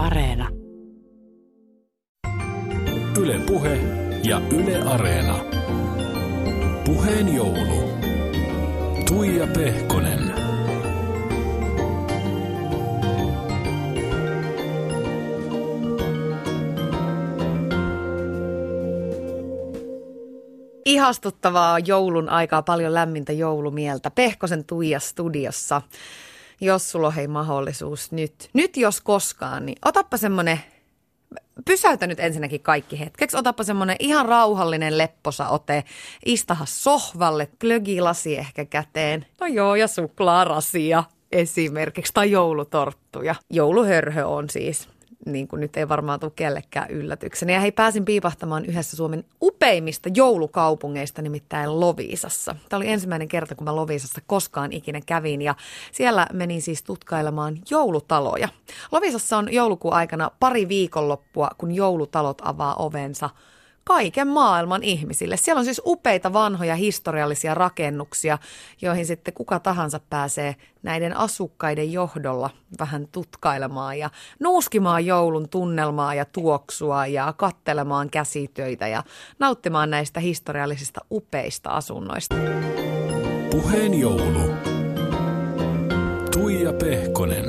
Areena. Yle Puhe ja Yle Areena. Puheen joulu. Tuija Pehkonen. Ihastuttavaa joulun aikaa, paljon lämmintä joulumieltä. Pehkosen Tuija studiossa. Jos sulla on hei mahdollisuus nyt, nyt jos koskaan, niin otappa semmonen, pysäytä nyt ensinnäkin kaikki hetkeksi. Otappa semmonen ihan rauhallinen lepposa ote, istaha sohvalle, glögilasi ehkä käteen. No joo, ja suklaarasia esimerkiksi, tai joulutorttuja. Jouluhörhö on siis niin kuin nyt ei varmaan tule kellekään yllätyksenä. Ja hei, pääsin piipahtamaan yhdessä Suomen upeimmista joulukaupungeista, nimittäin Loviisassa. Tämä oli ensimmäinen kerta, kun mä Loviisassa koskaan ikinä kävin ja siellä menin siis tutkailemaan joulutaloja. Loviisassa on joulukuun aikana pari viikonloppua, kun joulutalot avaa ovensa – kaiken maailman ihmisille. Siellä on siis upeita vanhoja historiallisia rakennuksia, joihin sitten kuka tahansa pääsee näiden asukkaiden johdolla vähän tutkailemaan ja nuuskimaan joulun tunnelmaa ja tuoksua ja kattelemaan käsitöitä ja nauttimaan näistä historiallisista upeista asunnoista. Puheen joulu. Tuija Pehkonen.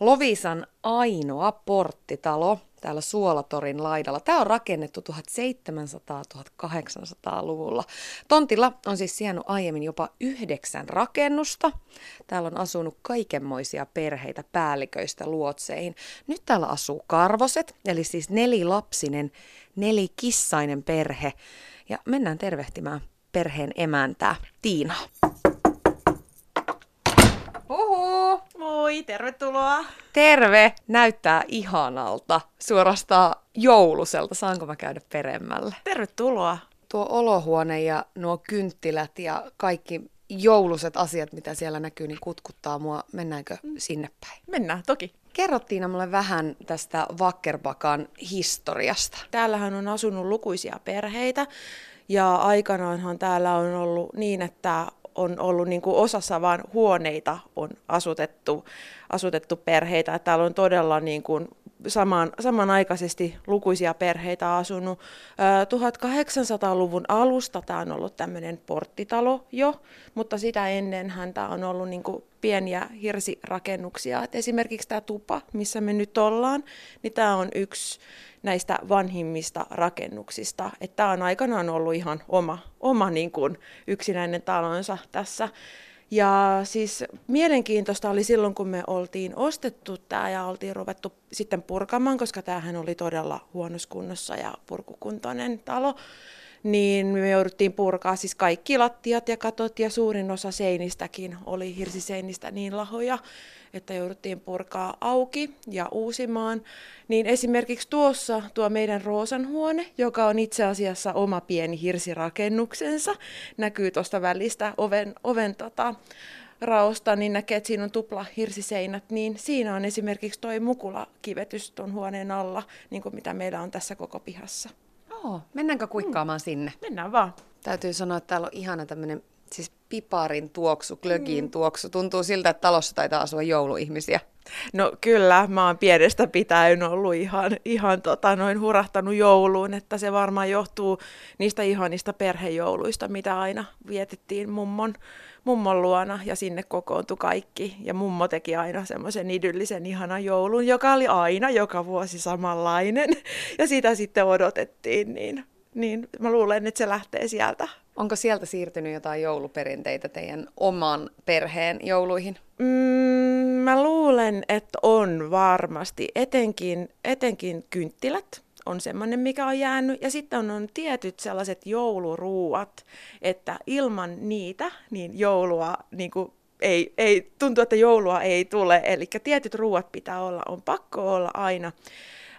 Lovisan ainoa porttitalo täällä Suolatorin laidalla. Tämä on rakennettu 1700-1800-luvulla. Tontilla on siis sijainnut aiemmin jopa yhdeksän rakennusta. Täällä on asunut kaikenmoisia perheitä päälliköistä luotseihin. Nyt täällä asuu karvoset, eli siis nelilapsinen, nelikissainen perhe. Ja mennään tervehtimään perheen emäntää, Tiinaa. Huhu! Moi, tervetuloa. Terve! Näyttää ihanalta, suorastaan jouluselta. Saanko mä käydä peremmälle? Tervetuloa. Tuo olohuone ja nuo kynttilät ja kaikki jouluset asiat, mitä siellä näkyy, niin kutkuttaa mua. Mennäänkö sinne päin? Mennään, toki. Kerrottiin mulle vähän tästä Vakkerbakan historiasta. Täällähän on asunut lukuisia perheitä ja aikanaanhan täällä on ollut niin, että on ollut niin kuin osassa vain huoneita on asutettu, asutettu perheitä. Täällä on todella niin kuin saman, samanaikaisesti lukuisia perheitä asunut. 1800-luvun alusta tämä on ollut tämmöinen porttitalo jo, mutta sitä ennen tämä on ollut niin kuin pieniä hirsirakennuksia. Et esimerkiksi tämä tupa, missä me nyt ollaan, niin tämä on yksi näistä vanhimmista rakennuksista. Tämä on aikanaan ollut ihan oma, oma niin kuin yksinäinen talonsa tässä. Ja siis mielenkiintoista oli silloin, kun me oltiin ostettu tämä ja oltiin ruvettu sitten purkamaan, koska tämähän oli todella huonossa kunnossa ja purkukuntoinen talo niin me jouduttiin purkaa siis kaikki lattiat ja katot ja suurin osa seinistäkin oli hirsiseinistä niin lahoja, että jouduttiin purkaa auki ja uusimaan. Niin esimerkiksi tuossa tuo meidän Roosan huone, joka on itse asiassa oma pieni hirsirakennuksensa, näkyy tuosta välistä oven, oven tota, raosta, niin näkee, että siinä on tupla hirsiseinät, niin siinä on esimerkiksi toi mukulakivetys tuon huoneen alla, niin kuin mitä meillä on tässä koko pihassa. Joo, mennäänkö kuikkaamaan mm. sinne? Mennään vaan. Täytyy sanoa, että täällä on ihana tämmöinen siis piparin tuoksu, glögin mm. tuoksu. Tuntuu siltä, että talossa taitaa asua jouluihmisiä. No kyllä, mä oon pienestä pitäen ollut ihan, ihan tota, noin hurahtanut jouluun, että se varmaan johtuu niistä ihanista perhejouluista, mitä aina vietettiin mummon, mummon luona ja sinne kokoontui kaikki. Ja mummo teki aina semmoisen idyllisen ihanan joulun, joka oli aina joka vuosi samanlainen. Ja sitä sitten odotettiin, niin, niin mä luulen, että se lähtee sieltä. Onko sieltä siirtynyt jotain jouluperinteitä teidän oman perheen jouluihin? Mm, mä luulen, että on varmasti. Etenkin, etenkin kynttilät on semmoinen, mikä on jäänyt. Ja sitten on, on tietyt sellaiset jouluruuat, että ilman niitä niin joulua niin kuin ei, ei, tuntuu, että joulua ei tule. Eli tietyt ruuat pitää olla, on pakko olla aina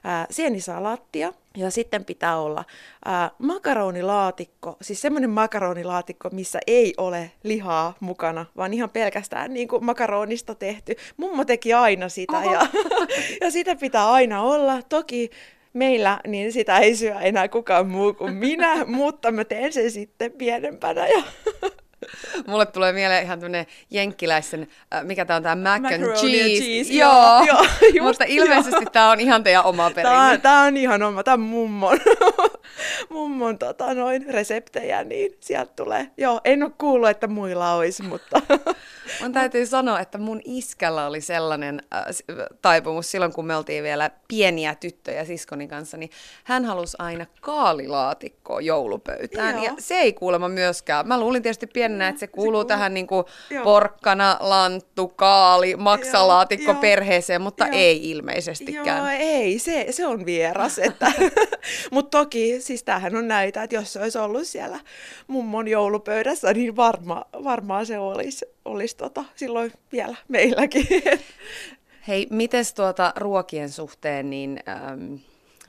ää, sienisalaattia ja sitten pitää olla ää, makaronilaatikko, siis semmoinen makaronilaatikko, missä ei ole lihaa mukana, vaan ihan pelkästään niin kuin makaronista tehty. Mummo teki aina sitä ja, ja sitä pitää aina olla. Toki meillä, niin sitä ei syö enää kukaan muu kuin minä, mutta mä teen sen sitten pienempänä. Ja Mulle tulee mieleen ihan tämmönen jenkkiläisen, äh, mikä tää on tää mac and Macaroni and cheese. cheese, Joo, joo, just, mutta ilmeisesti tää on ihan teidän oma perinne. tää on ihan oma, on mummon, mummon tota, noin, reseptejä, niin sieltä tulee. Joo, en ole kuullut, että muilla olisi, mutta Mun täytyy sanoa, että mun iskällä oli sellainen äh, taipumus silloin, kun me oltiin vielä pieniä tyttöjä siskoni kanssa, niin hän halusi aina kaalilaatikkoa joulupöytään. Joo. Ja se ei kuulemma myöskään. Mä luulin tietysti pienenä, että se kuuluu kuuluu. tähän niin kuin Joo. porkkana, lanttu, kaali, maksalaatikko Joo, perheeseen, mutta joo. ei ilmeisestikään. Joo, ei, se, se on vieras. Että, mutta toki, siis tämähän on näitä, että jos se olisi ollut siellä mummon joulupöydässä, niin varma, varmaan se olisi, olisi tota, silloin vielä meilläkin. Hei, mites tuota ruokien suhteen, niin äm,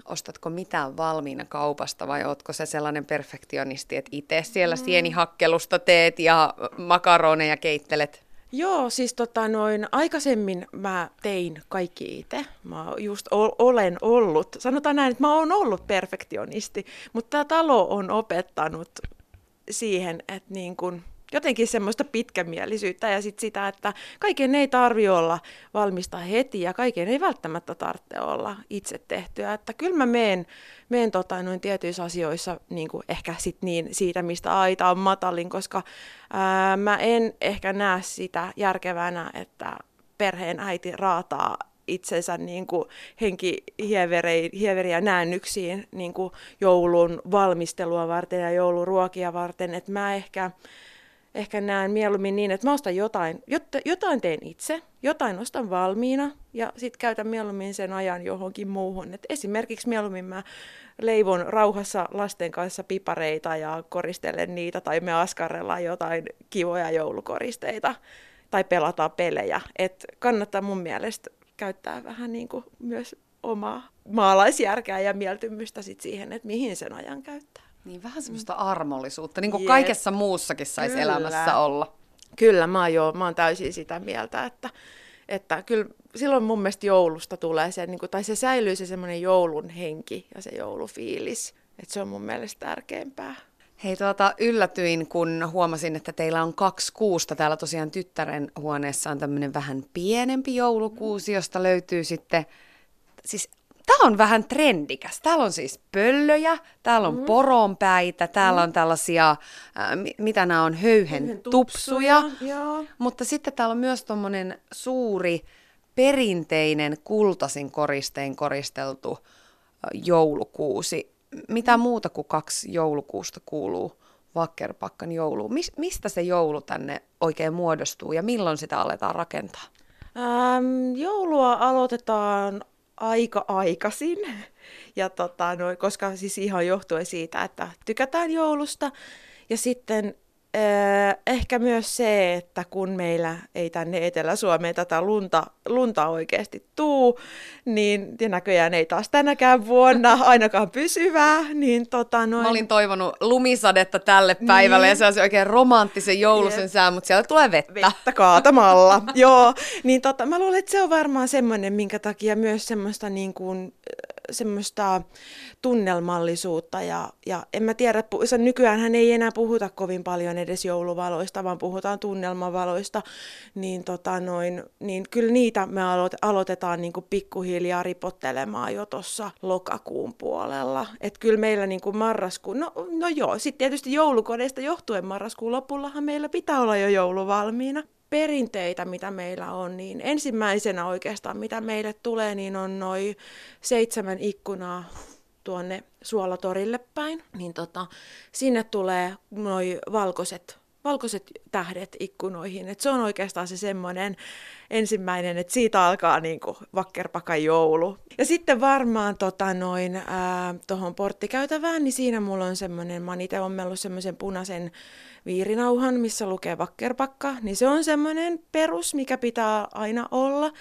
ostatko mitään valmiina kaupasta vai ootko se sellainen perfektionisti, että itse siellä Mm. sienihakkelusta teet ja makaroneja keittelet? Joo, siis tota noin, aikaisemmin mä tein kaikki itse. Mä just o- olen ollut, sanotaan näin, että mä oon ollut perfektionisti, mutta tämä talo on opettanut siihen, että niin kun, jotenkin semmoista pitkämielisyyttä ja sit sitä, että kaiken ei tarvi olla valmista heti ja kaiken ei välttämättä tarvitse olla itse tehtyä. Että kyllä mä meen, meen tota, noin tietyissä asioissa niin kuin ehkä sit niin siitä, mistä aita on matalin, koska ää, mä en ehkä näe sitä järkevänä, että perheen äiti raataa itsensä niin kuin henkihieveriä näännyksiin niin kuin joulun valmistelua varten ja jouluruokia varten. että mä ehkä, ehkä näen mieluummin niin, että mä ostan jotain, jotta, jotain teen itse, jotain ostan valmiina ja sitten käytän mieluummin sen ajan johonkin muuhun. Et esimerkiksi mieluummin mä leivon rauhassa lasten kanssa pipareita ja koristelen niitä tai me askarrellaan jotain kivoja joulukoristeita tai pelataan pelejä. Et kannattaa mun mielestä käyttää vähän niin kuin myös omaa maalaisjärkeä ja mieltymystä sit siihen, että mihin sen ajan käyttää. Niin vähän semmoista armollisuutta, niin kuin Jep. kaikessa muussakin saisi Kyllä. elämässä olla. Kyllä, mä oon, joo, mä oon täysin sitä mieltä, että, että kyllä silloin mun mielestä joulusta tulee se, niin kuin, tai se säilyy se semmoinen joulun henki ja se joulufiilis. Että se on mun mielestä tärkeämpää. Hei, tuota, yllätyin, kun huomasin, että teillä on kaksi kuusta. Täällä tosiaan tyttären huoneessa on tämmöinen vähän pienempi joulukuusi, josta löytyy sitten, siis tämä on vähän trendikäs. Täällä on siis pöllöjä, täällä on mm. poronpäitä, täällä on tällaisia, äh, mi- mitä nämä on, höyhen tupsuja. Mutta sitten täällä on myös tuommoinen suuri perinteinen kultasin koristein koristeltu joulukuusi. Mitä muuta kuin kaksi joulukuusta kuuluu Vakkerpakkan jouluun? Mis, mistä se joulu tänne oikein muodostuu ja milloin sitä aletaan rakentaa? Ähm, joulua aloitetaan aika aikaisin, ja tota, no, koska siis ihan johtuen siitä, että tykätään joulusta. Ja sitten ehkä myös se, että kun meillä ei tänne Etelä-Suomeen tätä lunta, lunta oikeasti tuu, niin ja näköjään ei taas tänäkään vuonna ainakaan pysyvää, niin tota noin... Mä olin toivonut lumisadetta tälle päivälle Niin. ja se olisi oikein romanttisen joulusen sään, mutta siellä tulee vettä. vettä kaatamalla. Joo, niin tota, mä luulen, että se on varmaan semmoinen, minkä takia myös semmoista, niin kuin, semmoista tunnelmallisuutta ja, ja en mä tiedä, nykyään ei enää puhuta kovin paljon edes jouluvaloista, vaan puhutaan tunnelmavaloista, niin, tota noin, niin kyllä niitä me aloit- aloitetaan niin pikkuhiljaa ripottelemaan jo tuossa lokakuun puolella. Et kyllä meillä niin marraskuun, no, no joo, sitten tietysti joulukodeista johtuen marraskuun lopullahan meillä pitää olla jo joulu valmiina. Perinteitä, mitä meillä on, niin ensimmäisenä oikeastaan, mitä meille tulee, niin on noin seitsemän ikkunaa tuonne Suolatorille päin. Niin tota, sinne tulee noin valkoiset, valkoiset tähdet ikkunoihin. Et se on oikeastaan se semmoinen ensimmäinen, että siitä alkaa niinku vakkerpakan joulu. Ja sitten varmaan tota noin tuohon porttikäytävään, niin siinä mulla on semmoinen, mä oon itse ommellut semmoisen punaisen viirinauhan, missä lukee vakkerpakka, niin se on semmoinen perus, mikä pitää aina olla.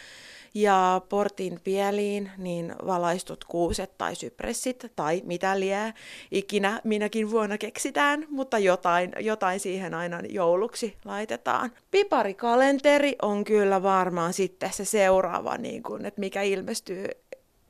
Ja portin pieliin niin valaistut kuuset tai sypressit tai mitä liää ikinä minäkin vuonna keksitään, mutta jotain, jotain siihen aina jouluksi laitetaan. Piparikalenteri on kyllä varmaan sitten se seuraava, niin kun, että mikä ilmestyy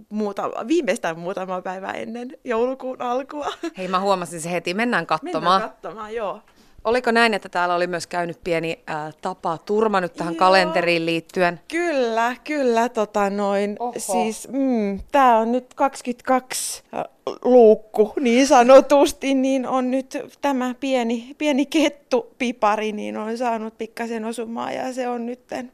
muutama, viimeistään muutama päivä ennen joulukuun alkua. Hei, mä huomasin se heti. Mennään katsomaan. Mennään katsomaan, joo. Oliko näin, että täällä oli myös käynyt pieni ää, tapa turma nyt tähän Joo. kalenteriin liittyen? Kyllä, kyllä, tota noin. Oho. Siis, mm, tämä on nyt 22 äh, luukku niin sanotusti, niin on nyt tämä pieni, pieni kettupipari, niin on saanut pikkasen osumaa ja se on nytten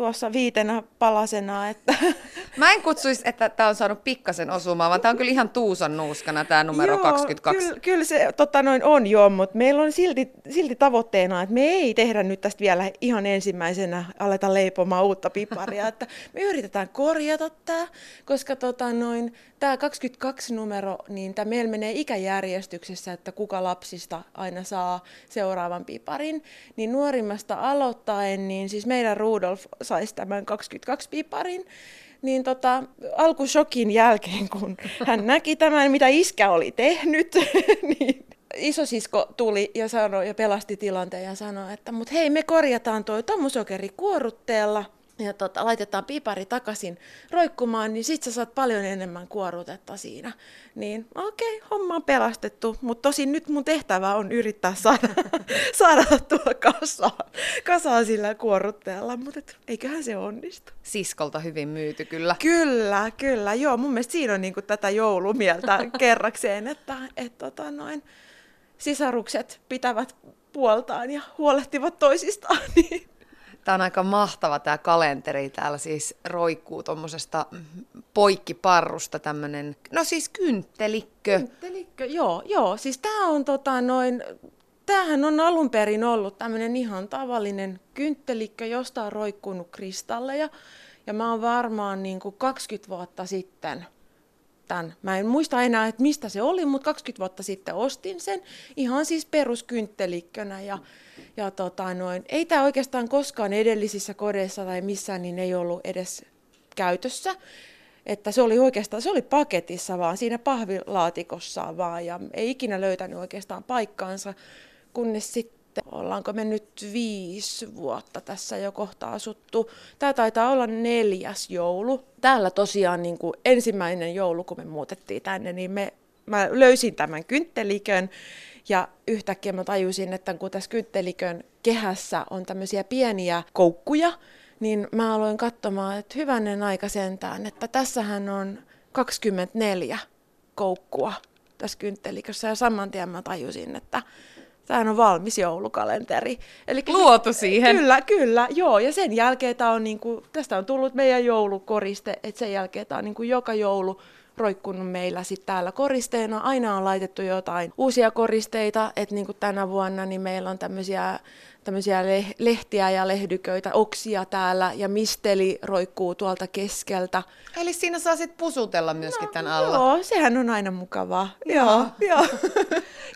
tuossa viitenä palasena, että Mä en kutsuisi, että tämä on saanut pikkasen osumaan, vaan tämä on kyllä ihan tuusan nuuskana tämä numero Joo, 22. Kyllä, kyllä se tota noin on joo, mutta meillä on silti, silti tavoitteena, että me ei tehdä nyt tästä vielä ihan ensimmäisenä aleta leipomaan uutta piparia. että me yritetään korjata tämä, koska tota noin, tämä 22 numero, niin tämä meillä menee ikäjärjestyksessä, että kuka lapsista aina saa seuraavan piparin. Niin nuorimmasta aloittaen, niin siis meidän Rudolf saisi tämän 22 piparin. Niin tota, alkushokin jälkeen, kun hän näki tämän, mitä iskä oli tehnyt, niin isosisko tuli ja sanoi ja pelasti tilanteen ja sanoi, että mut hei, me korjataan toi tomusokeri kuorutteella ja tota, laitetaan pipari takaisin roikkumaan, niin sit sä saat paljon enemmän kuorutetta siinä. Niin okei, okay, homma on pelastettu, mutta tosin nyt mun tehtävä on yrittää saada, saada tuo kasaan, kasaan sillä kuorutteella, mutta eiköhän se onnistu. Siskolta hyvin myyty kyllä. Kyllä, kyllä. Joo, mun mielestä siinä on niinku tätä joulumieltä kerrakseen, että et, tota, noin, sisarukset pitävät puoltaan ja huolehtivat toisistaan. Niin. Tämä on aika mahtava tämä kalenteri. Täällä siis roikkuu tuommoisesta poikkiparrusta tämmöinen, no siis kynttelikkö. Kynttelikö? Joo, joo. Siis tää on tota noin, tämähän on alun perin ollut tämmöinen ihan tavallinen kynttelikkö, josta on roikkunut kristalleja. Ja mä oon varmaan niin kuin 20 vuotta sitten tämän. Mä en muista enää, että mistä se oli, mutta 20 vuotta sitten ostin sen. Ihan siis peruskyntelikkönä. Ja, ja tota noin, ei tämä oikeastaan koskaan edellisissä kodeissa tai missään niin ei ollut edes käytössä. Että se oli oikeastaan, se oli paketissa vaan, siinä pahvilaatikossa vaan ja ei ikinä löytänyt oikeastaan paikkaansa, kunnes sitten ollaanko me nyt viisi vuotta tässä jo kohta asuttu. Tämä taitaa olla neljäs joulu. Täällä tosiaan niin kuin ensimmäinen joulu, kun me muutettiin tänne, niin me, mä löysin tämän kynttelikön ja yhtäkkiä mä tajusin, että kun tässä kynttelikön kehässä on tämmöisiä pieniä koukkuja, niin mä aloin katsomaan, että hyvänen aika sentään, että tässähän on 24 koukkua tässä kynttelikössä ja saman tien mä tajusin, että Tämähän on valmis joulukalenteri. Eli Luotu siihen. Kyllä, kyllä, joo. Ja sen jälkeen tää on niinku, tästä on tullut meidän joulukoriste, että sen jälkeen tämä on niinku joka joulu roikkunut meillä sitten täällä koristeena. Aina on laitettu jotain uusia koristeita, että niinku tänä vuonna niin meillä on tämmöisiä tämmöisiä lehtiä ja lehdyköitä, oksia täällä ja misteli roikkuu tuolta keskeltä. Eli siinä saa sitten pusutella myöskin no, tämän alla. Joo, sehän on aina mukavaa. Joo, joo.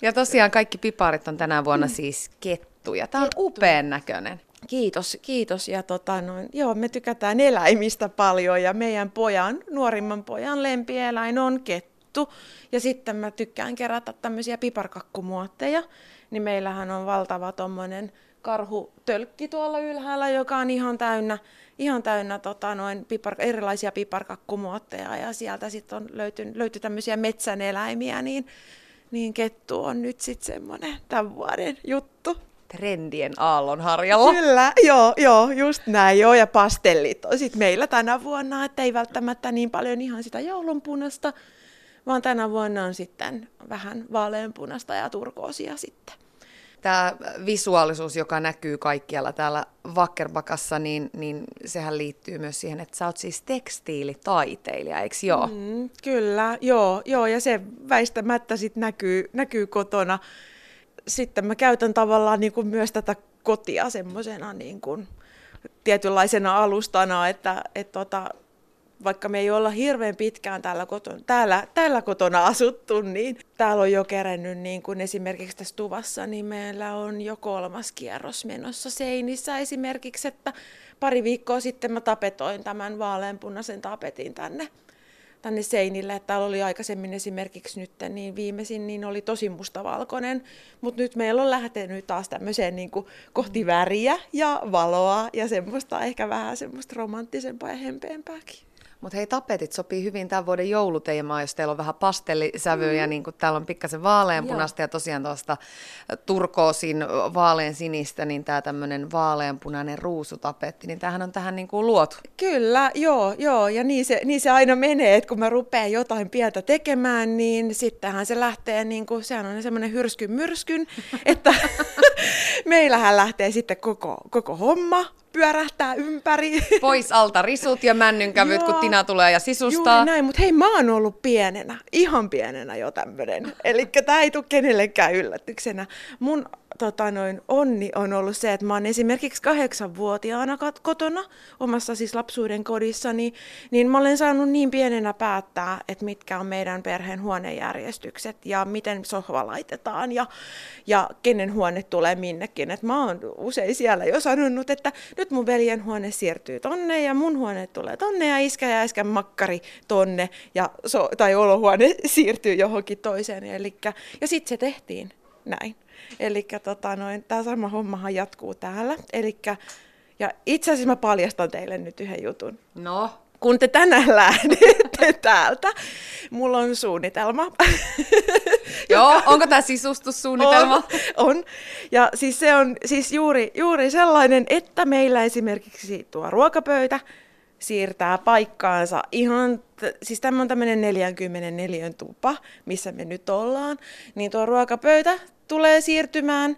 Ja tosiaan kaikki piparit on tänä vuonna siis kettuja. Tämä on upean näköinen. Kiitos, kiitos. Ja tota, noin, joo, me tykätään eläimistä paljon ja meidän pojan, nuorimman pojan lempieläin on kettu. Ja sitten mä tykkään kerätä tämmöisiä piparkakkumuotteja. Niin meillähän on valtava tommonen karhutölkki tuolla ylhäällä, joka on ihan täynnä, ihan täynnä tota, noin pipar, erilaisia piparkakkumuotteja. Ja sieltä sitten on löyty, löyty tämmöisiä metsän eläimiä, niin, niin kettu on nyt sitten semmoinen tämän vuoden juttu trendien aallonharjalla. Kyllä, joo, joo, just näin, joo, ja pastellit on sitten meillä tänä vuonna, että ei välttämättä niin paljon ihan sitä joulunpunasta, vaan tänä vuonna on sitten vähän vaaleanpunasta ja turkoosia sitten. Tämä visuaalisuus, joka näkyy kaikkialla täällä Vakkerbakassa, niin, niin sehän liittyy myös siihen, että sä oot siis tekstiilitaiteilija, eikö joo? Mm, kyllä, joo, joo, ja se väistämättä sitten näkyy, näkyy kotona sitten mä käytän tavallaan niin kuin myös tätä kotia semmoisena niin kuin tietynlaisena alustana, että et tota, vaikka me ei olla hirveän pitkään täällä kotona, täällä, täällä kotona asuttu, niin täällä on jo kerennyt niin kuin esimerkiksi tässä tuvassa, niin meillä on jo kolmas kierros menossa seinissä. Esimerkiksi, että pari viikkoa sitten mä tapetoin tämän vaaleanpunaisen tapetin tänne tänne seinille. Että täällä oli aikaisemmin esimerkiksi nyt, niin viimeisin niin oli tosi mustavalkoinen, mutta nyt meillä on lähtenyt taas tämmöiseen niin kuin kohti väriä ja valoa ja semmoista ehkä vähän semmoista romanttisempaa ja hempeämpääkin. Mutta hei, tapetit sopii hyvin tämän vuoden jouluteemaan, jos teillä on vähän pastellisävyä mm. niin kuin täällä on pikkasen vaaleanpunasta ja tosiaan tuosta turkoosin vaalean sinistä, niin tämä tämmöinen vaaleanpunainen ruusutapetti, niin tämähän on tähän niin kuin luotu. Kyllä, joo, joo, ja niin se, niin se aina menee, että kun mä rupean jotain pientä tekemään, niin sittenhän se lähtee, niin kuin, sehän on semmoinen hyrskyn myrskyn, että meillähän lähtee sitten koko, koko homma pyörähtää ympäri. Pois alta risut ja männynkävyt, kun Tina tulee ja sisustaa. Juuri näin, mutta hei, mä oon ollut pienenä, ihan pienenä jo tämmöinen. Eli tämä ei tule kenellekään yllätyksenä. Mun tota noin, onni on ollut se, että mä oon esimerkiksi kahdeksanvuotiaana kotona omassa siis lapsuuden kodissa, niin, niin mä olen saanut niin pienenä päättää, että mitkä on meidän perheen huonejärjestykset ja miten sohva laitetaan ja, ja kenen huone tulee minnekin. Et mä oon usein siellä jo sanonut, että nyt mun veljen huone siirtyy tonne ja mun huone tulee tonne ja iskä ja äskän makkari tonne ja so, tai olohuone siirtyy johonkin toiseen. Elikkä, ja sitten se tehtiin näin. Eli tota tämä sama hommahan jatkuu täällä. Elikkä, ja itse asiassa mä paljastan teille nyt yhden jutun. No? Kun te tänään lähdette täältä, mulla on suunnitelma. Joo, onko tämä sisustussuunnitelma? On, on. Ja siis se on siis juuri, juuri sellainen, että meillä esimerkiksi tuo ruokapöytä siirtää paikkaansa ihan, siis tämä on tämmöinen 44 tupa, missä me nyt ollaan, niin tuo ruokapöytä tulee siirtymään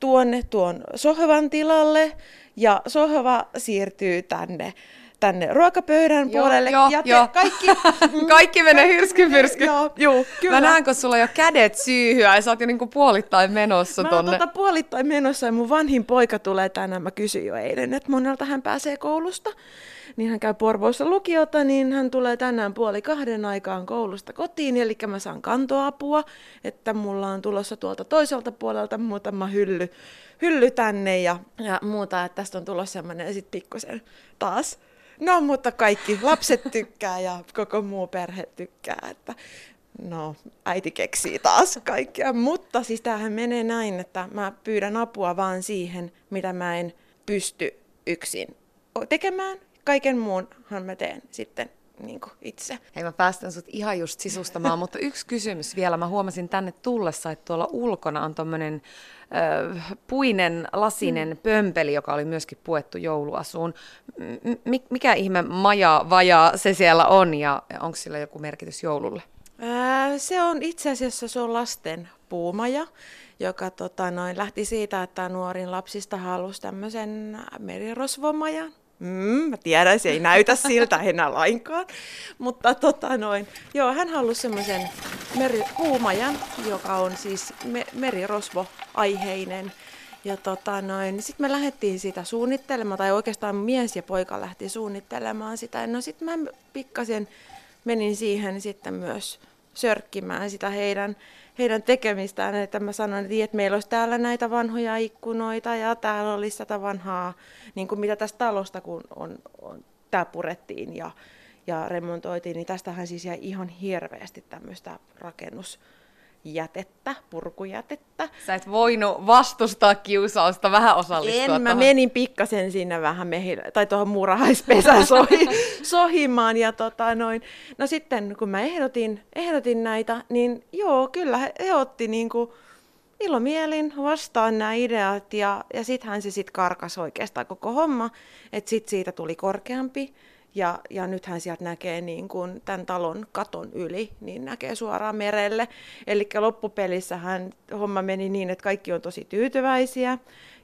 tuonne tuon sohvan tilalle ja sohva siirtyy tänne tänne ruokapöydän joo, puolelle. Joo, ja joo. kaikki, kaikki menee hyrsky myrsky. Joo, joo, kyllä. Mä näen, kun sulla jo kädet syyhyä ja sä oot jo niinku puolittain menossa mä tonne. Mä tota puolittain menossa ja mun vanhin poika tulee tänään. Mä kysyin jo eilen, että monelta hän pääsee koulusta niin hän käy Porvoossa lukiota, niin hän tulee tänään puoli kahden aikaan koulusta kotiin, eli mä saan kantoapua, että mulla on tulossa tuolta toiselta puolelta muutama hylly, hylly tänne ja, ja muuta, että tästä on tulossa semmoinen ja sitten pikkusen taas No, mutta kaikki lapset tykkää ja koko muu perhe tykkää, että no, äiti keksii taas kaikkea. Mutta siis tämähän menee näin, että mä pyydän apua vaan siihen, mitä mä en pysty yksin tekemään kaiken muunhan mä teen sitten niin itse. Hei mä päästän sut ihan just sisustamaan, mutta yksi kysymys vielä. Mä huomasin tänne tullessa, että tuolla ulkona on tommonen äh, puinen lasinen mm. pömpeli, joka oli myöskin puettu jouluasuun. M- mikä ihme maja vajaa se siellä on ja onko sillä joku merkitys joululle? Se on itse asiassa se on lasten puumaja, joka tota, noin, lähti siitä, että nuorin lapsista halusi tämmöisen merirosvomajan. Mm, mä tiedän, se ei näytä siltä enää lainkaan. Mutta tota noin, joo, hän halusi semmoisen meri, puumajan, joka on siis me, merirosvo-aiheinen. Ja tota noin, sitten me lähdettiin sitä suunnittelemaan, tai oikeastaan mies ja poika lähti suunnittelemaan sitä. No sitten mä pikkasen menin siihen sitten myös sörkkimään sitä heidän heidän tekemistään, että mä sanoin, että meillä olisi täällä näitä vanhoja ikkunoita ja täällä olisi tätä vanhaa, niin kuin mitä tästä talosta kun on, on tämä purettiin ja, ja remontoitiin, niin tästähän siis jäi ihan hirveästi tämmöistä rakennus jätettä, purkujätettä. Sä et voinut vastustaa kiusausta, vähän osallistua. En, tuohon. mä menin pikkasen sinne vähän mehille, tai tuohon muurahaispesään sohi, sohimaan. Ja tota noin. No sitten kun mä ehdotin, ehdotin näitä, niin joo, kyllä he, he otti niinku ilomielin vastaan nämä ideat. Ja, ja sittenhän se sitten karkas oikeastaan koko homma, että sitten siitä tuli korkeampi. Ja, ja nythän sieltä näkee niin kuin tämän talon katon yli, niin näkee suoraan merelle. Eli loppupelissähän homma meni niin, että kaikki on tosi tyytyväisiä.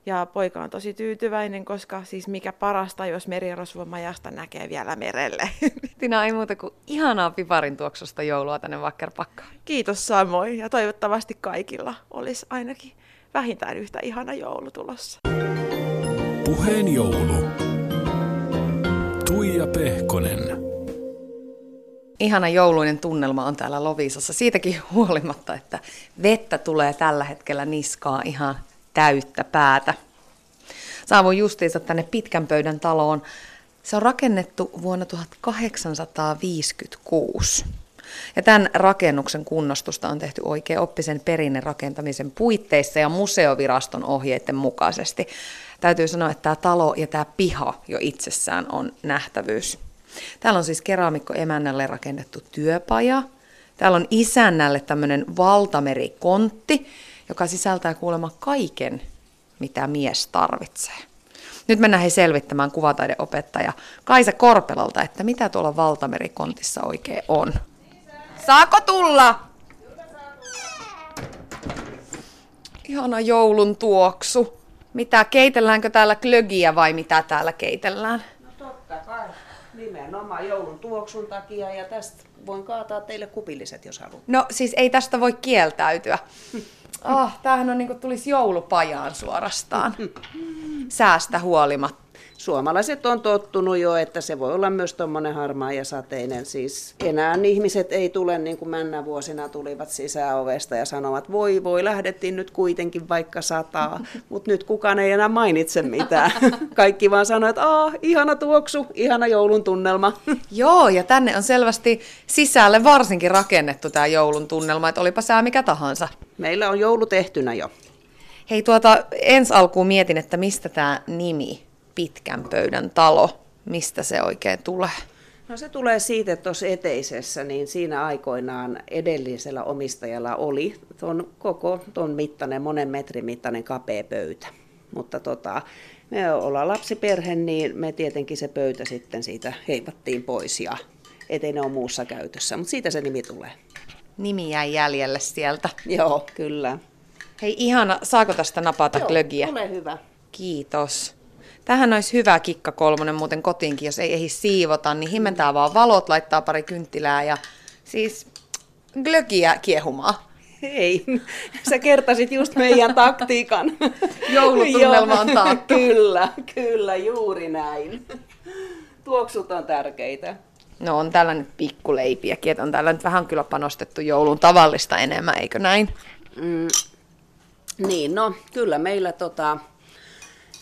Ja poika on tosi tyytyväinen, koska siis mikä parasta, jos merirosvomajasta näkee vielä merelle. Tina, ei muuta kuin ihanaa piparin tuoksusta joulua tänne Vakkerpakkaan. Kiitos samoin ja toivottavasti kaikilla olisi ainakin vähintään yhtä ihana joulu tulossa. Puheen joulu. Tuija Pehkonen. Ihana jouluinen tunnelma on täällä Lovisassa. Siitäkin huolimatta, että vettä tulee tällä hetkellä niskaa ihan täyttä päätä. Saavuin justiinsa tänne pitkän pöydän taloon. Se on rakennettu vuonna 1856. Ja tämän rakennuksen kunnostusta on tehty oikein oppisen perinne rakentamisen puitteissa ja museoviraston ohjeiden mukaisesti. Täytyy sanoa, että tämä talo ja tämä piha jo itsessään on nähtävyys. Täällä on siis keramikko emännälle rakennettu työpaja. Täällä on isännälle tämmöinen valtamerikontti, joka sisältää kuulemma kaiken, mitä mies tarvitsee. Nyt mennään he selvittämään kuvataideopettaja Kaisa Korpelalta, että mitä tuolla valtamerikontissa oikein on. Saako tulla? Ihana joulun tuoksu. Mitä, keitelläänkö täällä klögiä vai mitä täällä keitellään? No totta kai. Nimenomaan joulun tuoksun takia ja tästä voin kaataa teille kupilliset, jos haluat. No siis ei tästä voi kieltäytyä. Ah, tämähän on niin kuin tulisi joulupajaan suorastaan. Säästä huolimatta. Suomalaiset on tottunut jo, että se voi olla myös tuommoinen harmaa ja sateinen. Siis enää ihmiset ei tule niin kuin männä vuosina tulivat sisäovesta ja sanovat, voi voi, lähdettiin nyt kuitenkin vaikka sataa. Mutta nyt kukaan ei enää mainitse mitään. Kaikki vaan sanoo, että Aa, ihana tuoksu, ihana joulun tunnelma. Joo, ja tänne on selvästi sisälle varsinkin rakennettu tämä joulun tunnelma, että olipa sää mikä tahansa. Meillä on joulu tehtynä jo. Hei, tuota, ensi alkuun mietin, että mistä tämä nimi Pitkän pöydän talo, mistä se oikein tulee? No se tulee siitä, että tuossa eteisessä, niin siinä aikoinaan edellisellä omistajalla oli ton koko ton mittainen, monen metrin mittainen kapea pöytä. Mutta tota, me ollaan lapsiperhe, niin me tietenkin se pöytä sitten siitä heivattiin pois ja ettei ne ole muussa käytössä. Mutta siitä se nimi tulee. Nimi jäi jäljelle sieltä. Joo, kyllä. Hei ihana, saako tästä napata Joo, glögiä? ole hyvä. Kiitos. Tähän olisi hyvä kikka kolmonen muuten kotiinkin, jos ei ehdi siivota, niin himmentää vaan valot, laittaa pari kynttilää ja siis glögiä kiehumaan. Hei, sä kertasit just meidän taktiikan. Joulutunnelma on taattu. Kyllä, kyllä, juuri näin. Tuoksut on tärkeitä. No on täällä nyt pikkuleipiäkin, että on täällä nyt vähän kyllä panostettu joulun tavallista enemmän, eikö näin? Mm, niin, no kyllä meillä tota,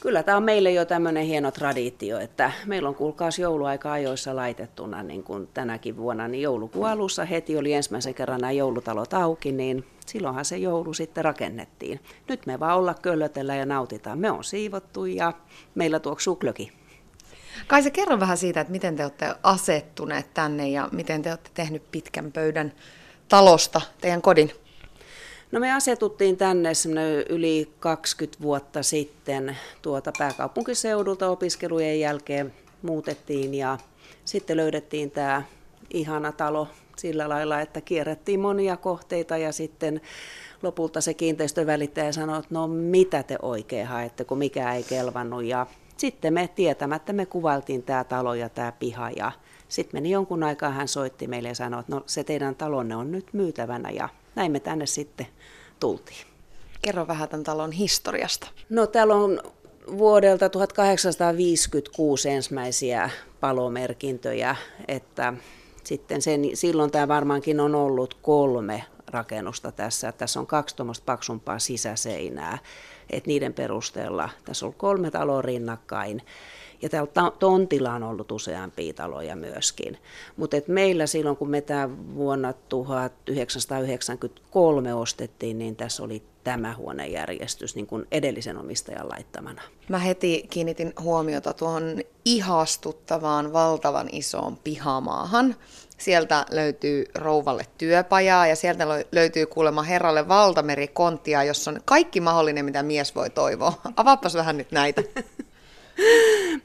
kyllä tämä on meille jo tämmöinen hieno traditio, että meillä on kuulkaas jouluaika ajoissa laitettuna niin kuin tänäkin vuonna, niin joulukuun alussa heti oli ensimmäisen kerran nämä joulutalot auki, niin silloinhan se joulu sitten rakennettiin. Nyt me vaan olla köllötellä ja nautitaan. Me on siivottu ja meillä tuoksuu klöki. Kai se kerro vähän siitä, että miten te olette asettuneet tänne ja miten te olette tehnyt pitkän pöydän talosta teidän kodin. No me asetuttiin tänne yli 20 vuotta sitten tuota pääkaupunkiseudulta opiskelujen jälkeen muutettiin ja sitten löydettiin tämä ihana talo sillä lailla, että kierrettiin monia kohteita ja sitten lopulta se kiinteistövälittäjä sanoi, että no mitä te oikein haette, kun mikä ei kelvannut. Ja sitten me tietämättä me kuvailtiin tämä talo ja tämä piha ja sitten meni jonkun aikaa, hän soitti meille ja sanoi, että no se teidän talonne on nyt myytävänä ja näin me tänne sitten tultiin. Kerro vähän tämän talon historiasta. No täällä on vuodelta 1856 ensimmäisiä palomerkintöjä, että sitten sen, silloin tämä varmaankin on ollut kolme rakennusta tässä. Tässä on kaksi tuommoista paksumpaa sisäseinää, että niiden perusteella tässä on kolme taloa rinnakkain. Ja täällä tontilla on ollut useampia taloja myöskin. Mutta meillä silloin, kun me tämä vuonna 1993 ostettiin, niin tässä oli tämä huonejärjestys niin kuin edellisen omistajan laittamana. Mä heti kiinnitin huomiota tuohon ihastuttavaan valtavan isoon pihamaahan. Sieltä löytyy rouvalle työpajaa ja sieltä löytyy kuulemma herralle valtamerikonttia, jossa on kaikki mahdollinen, mitä mies voi toivoa. Avaappas vähän nyt näitä.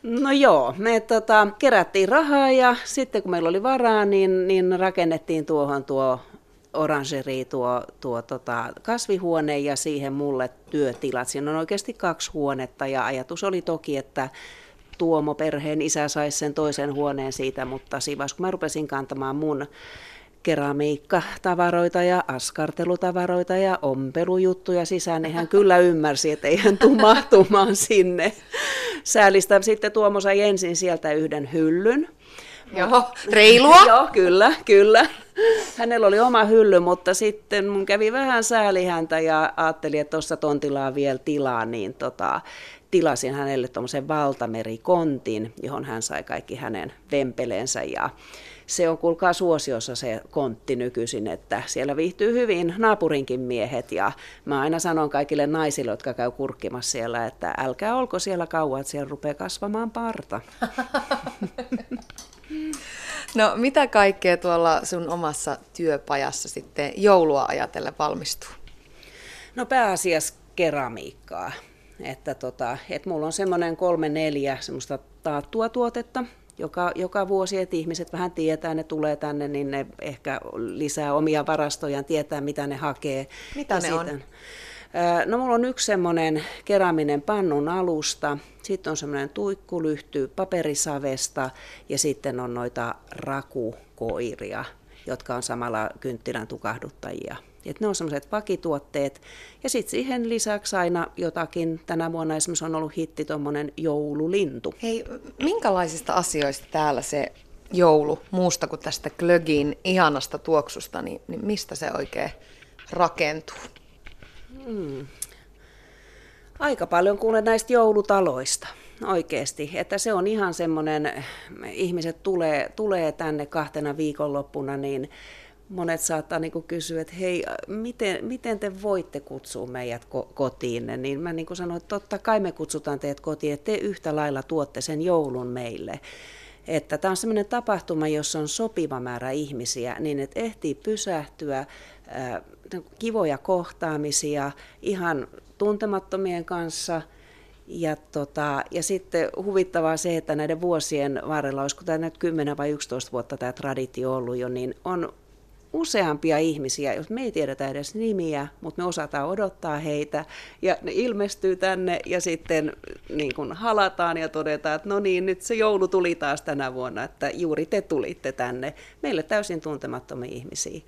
No joo, me tota, kerättiin rahaa ja sitten kun meillä oli varaa, niin, niin rakennettiin tuohon tuo orangeri, tuo, tuo tota, kasvihuone ja siihen mulle työtilat. Siinä on oikeasti kaksi huonetta ja ajatus oli toki, että Tuomo perheen isä saisi sen toisen huoneen siitä, mutta siinä vaiheessa, kun mä rupesin kantamaan mun keramiikkatavaroita ja askartelutavaroita ja ompelujuttuja sisään, niin hän kyllä ymmärsi, että ei hän tule mahtumaan sinne. Säälistä sitten Tuomo sai ensin sieltä yhden hyllyn. Joo, reilua. Joo, kyllä, kyllä. Hänellä oli oma hylly, mutta sitten mun kävi vähän sääli häntä ja ajattelin, että tuossa tontilla on vielä tilaa, niin tota, tilasin hänelle tuommoisen valtamerikontin, johon hän sai kaikki hänen vempeleensä ja se on kuulkaa suosiossa se kontti nykyisin, että siellä viihtyy hyvin naapurinkin miehet ja mä aina sanon kaikille naisille, jotka käy kurkkimassa siellä, että älkää olko siellä kauan, että siellä rupeaa kasvamaan parta. No mitä kaikkea tuolla sun omassa työpajassa sitten joulua ajatellen valmistuu? No pääasiassa keramiikkaa. Että tota, et mulla on semmoinen kolme neljä semmoista taattua tuotetta, joka, joka vuosi, että ihmiset vähän tietää, ne tulee tänne, niin ne ehkä lisää omia varastojaan, tietää mitä ne hakee. Mitä ja ne sitten, on? No mulla on yksi semmoinen keraminen pannun alusta, sitten on semmoinen tuikkulyhty paperisavesta ja sitten on noita rakukoiria, jotka on samalla kynttilän tukahduttajia. Et ne on semmoiset vakituotteet. Ja sitten siihen lisäksi aina jotakin, tänä vuonna esimerkiksi on ollut hitti tuommoinen joululintu. Hei, minkälaisista asioista täällä se joulu, muusta kuin tästä glögin ihanasta tuoksusta, niin, niin mistä se oikein rakentuu? Hmm. Aika paljon kuulen näistä joulutaloista oikeasti, että se on ihan semmoinen, ihmiset tulee, tulee tänne kahtena viikonloppuna, niin monet saattaa niin kysyä, että hei, miten, miten te voitte kutsua meidät ko- kotiin? Niin mä niin sanoin, että totta kai me kutsutaan teidät kotiin, että te yhtä lailla tuotte sen joulun meille. Että tämä on sellainen tapahtuma, jossa on sopiva määrä ihmisiä, niin että ehtii pysähtyä, kivoja kohtaamisia ihan tuntemattomien kanssa. Ja, tota, ja sitten huvittavaa se, että näiden vuosien varrella, olisiko tämä nyt 10 vai 11 vuotta tämä traditio ollut jo, niin on useampia ihmisiä, jos me ei tiedetä edes nimiä, mutta me osataan odottaa heitä ja ne ilmestyy tänne ja sitten niin kuin halataan ja todetaan, että no niin, nyt se joulu tuli taas tänä vuonna, että juuri te tulitte tänne. Meille täysin tuntemattomia ihmisiä.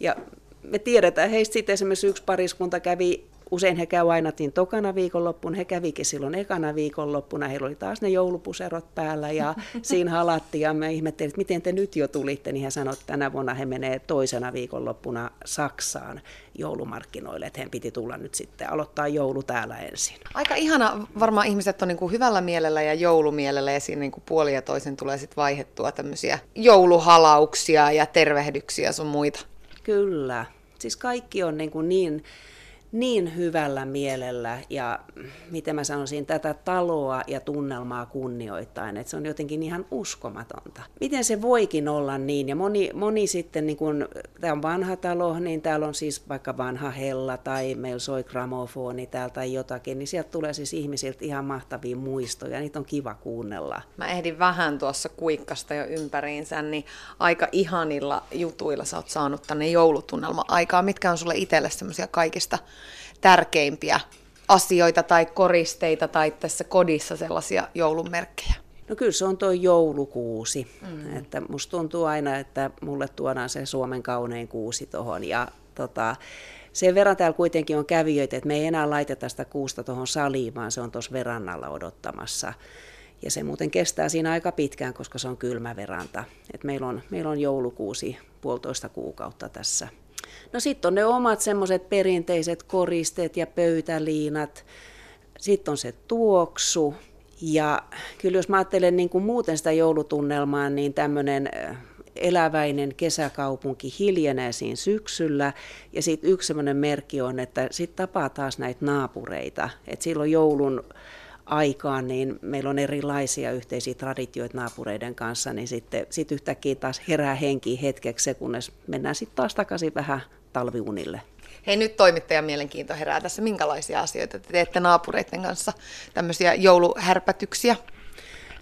Ja me tiedetään, heistä sitten esimerkiksi yksi pariskunta kävi Usein he käy aina tokana viikonloppuna, he kävikin silloin ekana viikonloppuna, heillä oli taas ne joulupuserot päällä ja siinä halatti ja me ihmettelin, että miten te nyt jo tulitte, niin hän sanoi, että tänä vuonna he menee toisena viikonloppuna Saksaan joulumarkkinoille, että he piti tulla nyt sitten aloittaa joulu täällä ensin. Aika ihana, varmaan ihmiset on niin kuin hyvällä mielellä ja joulumielellä ja siinä niin kuin puoli ja toisen tulee sitten vaihettua tämmöisiä jouluhalauksia ja tervehdyksiä sun muita. Kyllä, siis kaikki on niin, kuin niin niin hyvällä mielellä ja miten mä sanoisin, tätä taloa ja tunnelmaa kunnioittain, että se on jotenkin ihan uskomatonta. Miten se voikin olla niin? Ja moni, moni sitten, niin kun tämä on vanha talo, niin täällä on siis vaikka vanha hella tai meillä soi gramofoni täällä tai jotakin, niin sieltä tulee siis ihmisiltä ihan mahtavia muistoja, niitä on kiva kuunnella. Mä ehdin vähän tuossa kuikkasta jo ympäriinsä, niin aika ihanilla jutuilla sä oot saanut tänne joulutunnelma aikaa. Mitkä on sulle itselle semmoisia kaikista tärkeimpiä asioita tai koristeita tai tässä kodissa sellaisia joulunmerkkejä? No kyllä se on tuo joulukuusi. Mm. Että musta tuntuu aina, että mulle tuodaan se Suomen kaunein kuusi tuohon. Ja tota, sen verran täällä kuitenkin on kävijöitä, että me ei enää laiteta sitä kuusta tuohon saliin, vaan se on tuossa verannalla odottamassa. Ja se muuten kestää siinä aika pitkään, koska se on kylmä veranta. Et meillä, on, meillä on joulukuusi puolitoista kuukautta tässä No sitten on ne omat semmoiset perinteiset koristeet ja pöytäliinat. Sitten on se tuoksu. Ja kyllä jos mä ajattelen niin kuin muuten sitä joulutunnelmaa, niin tämmöinen eläväinen kesäkaupunki hiljenee siinä syksyllä. Ja sitten yksi semmoinen merkki on, että sitten tapaa taas näitä naapureita. Että silloin joulun aikaan, niin meillä on erilaisia yhteisiä traditioita naapureiden kanssa, niin sitten sit yhtäkkiä taas herää henki hetkeksi, kunnes mennään sitten taas takaisin vähän talviunille. Hei nyt toimittajan mielenkiinto herää tässä. Minkälaisia asioita te teette naapureiden kanssa? Tämmöisiä jouluhärpätyksiä?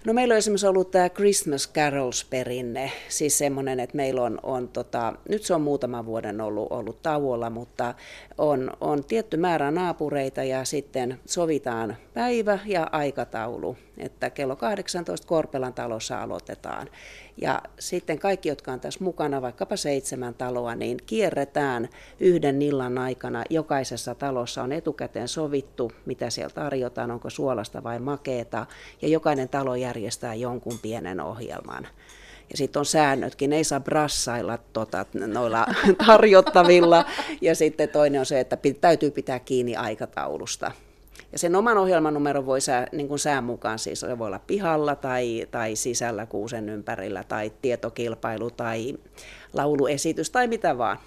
No meillä on esimerkiksi ollut tämä Christmas Carols-perinne, siis semmoinen, että meillä on, on tota, nyt se on muutaman vuoden ollut, ollut tauolla, mutta on, on tietty määrä naapureita ja sitten sovitaan päivä ja aikataulu, että kello 18 Korpelan talossa aloitetaan. Ja sitten kaikki, jotka on tässä mukana, vaikkapa seitsemän taloa, niin kierretään yhden illan aikana. Jokaisessa talossa on etukäteen sovittu, mitä siellä tarjotaan, onko suolasta vai makeeta, ja jokainen talo järjestää jonkun pienen ohjelman. Ja sitten on säännötkin, ei saa brassailla tota, noilla tarjottavilla. Ja sitten toinen on se, että täytyy pitää kiinni aikataulusta. Ja sen oman ohjelmanumeron voi sää, niin kuin sään mukaan, siis se voi olla pihalla tai, tai sisällä kuusen ympärillä tai tietokilpailu tai lauluesitys tai mitä vaan.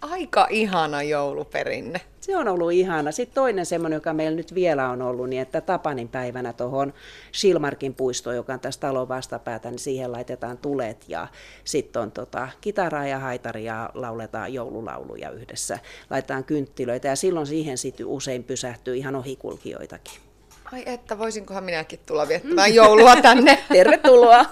Aika ihana jouluperinne. Se on ollut ihana. Sitten toinen semmoinen, joka meillä nyt vielä on ollut, niin että Tapanin päivänä tuohon Silmarkin puistoon, joka on tässä talon vastapäätä, niin siihen laitetaan tulet ja sitten on tota, kitaraa ja haitaria ja lauletaan joululauluja yhdessä. Laitetaan kynttilöitä ja silloin siihen sitten usein pysähtyy ihan ohikulkijoitakin. Ai että, voisinkohan minäkin tulla viettämään joulua tänne. Tervetuloa!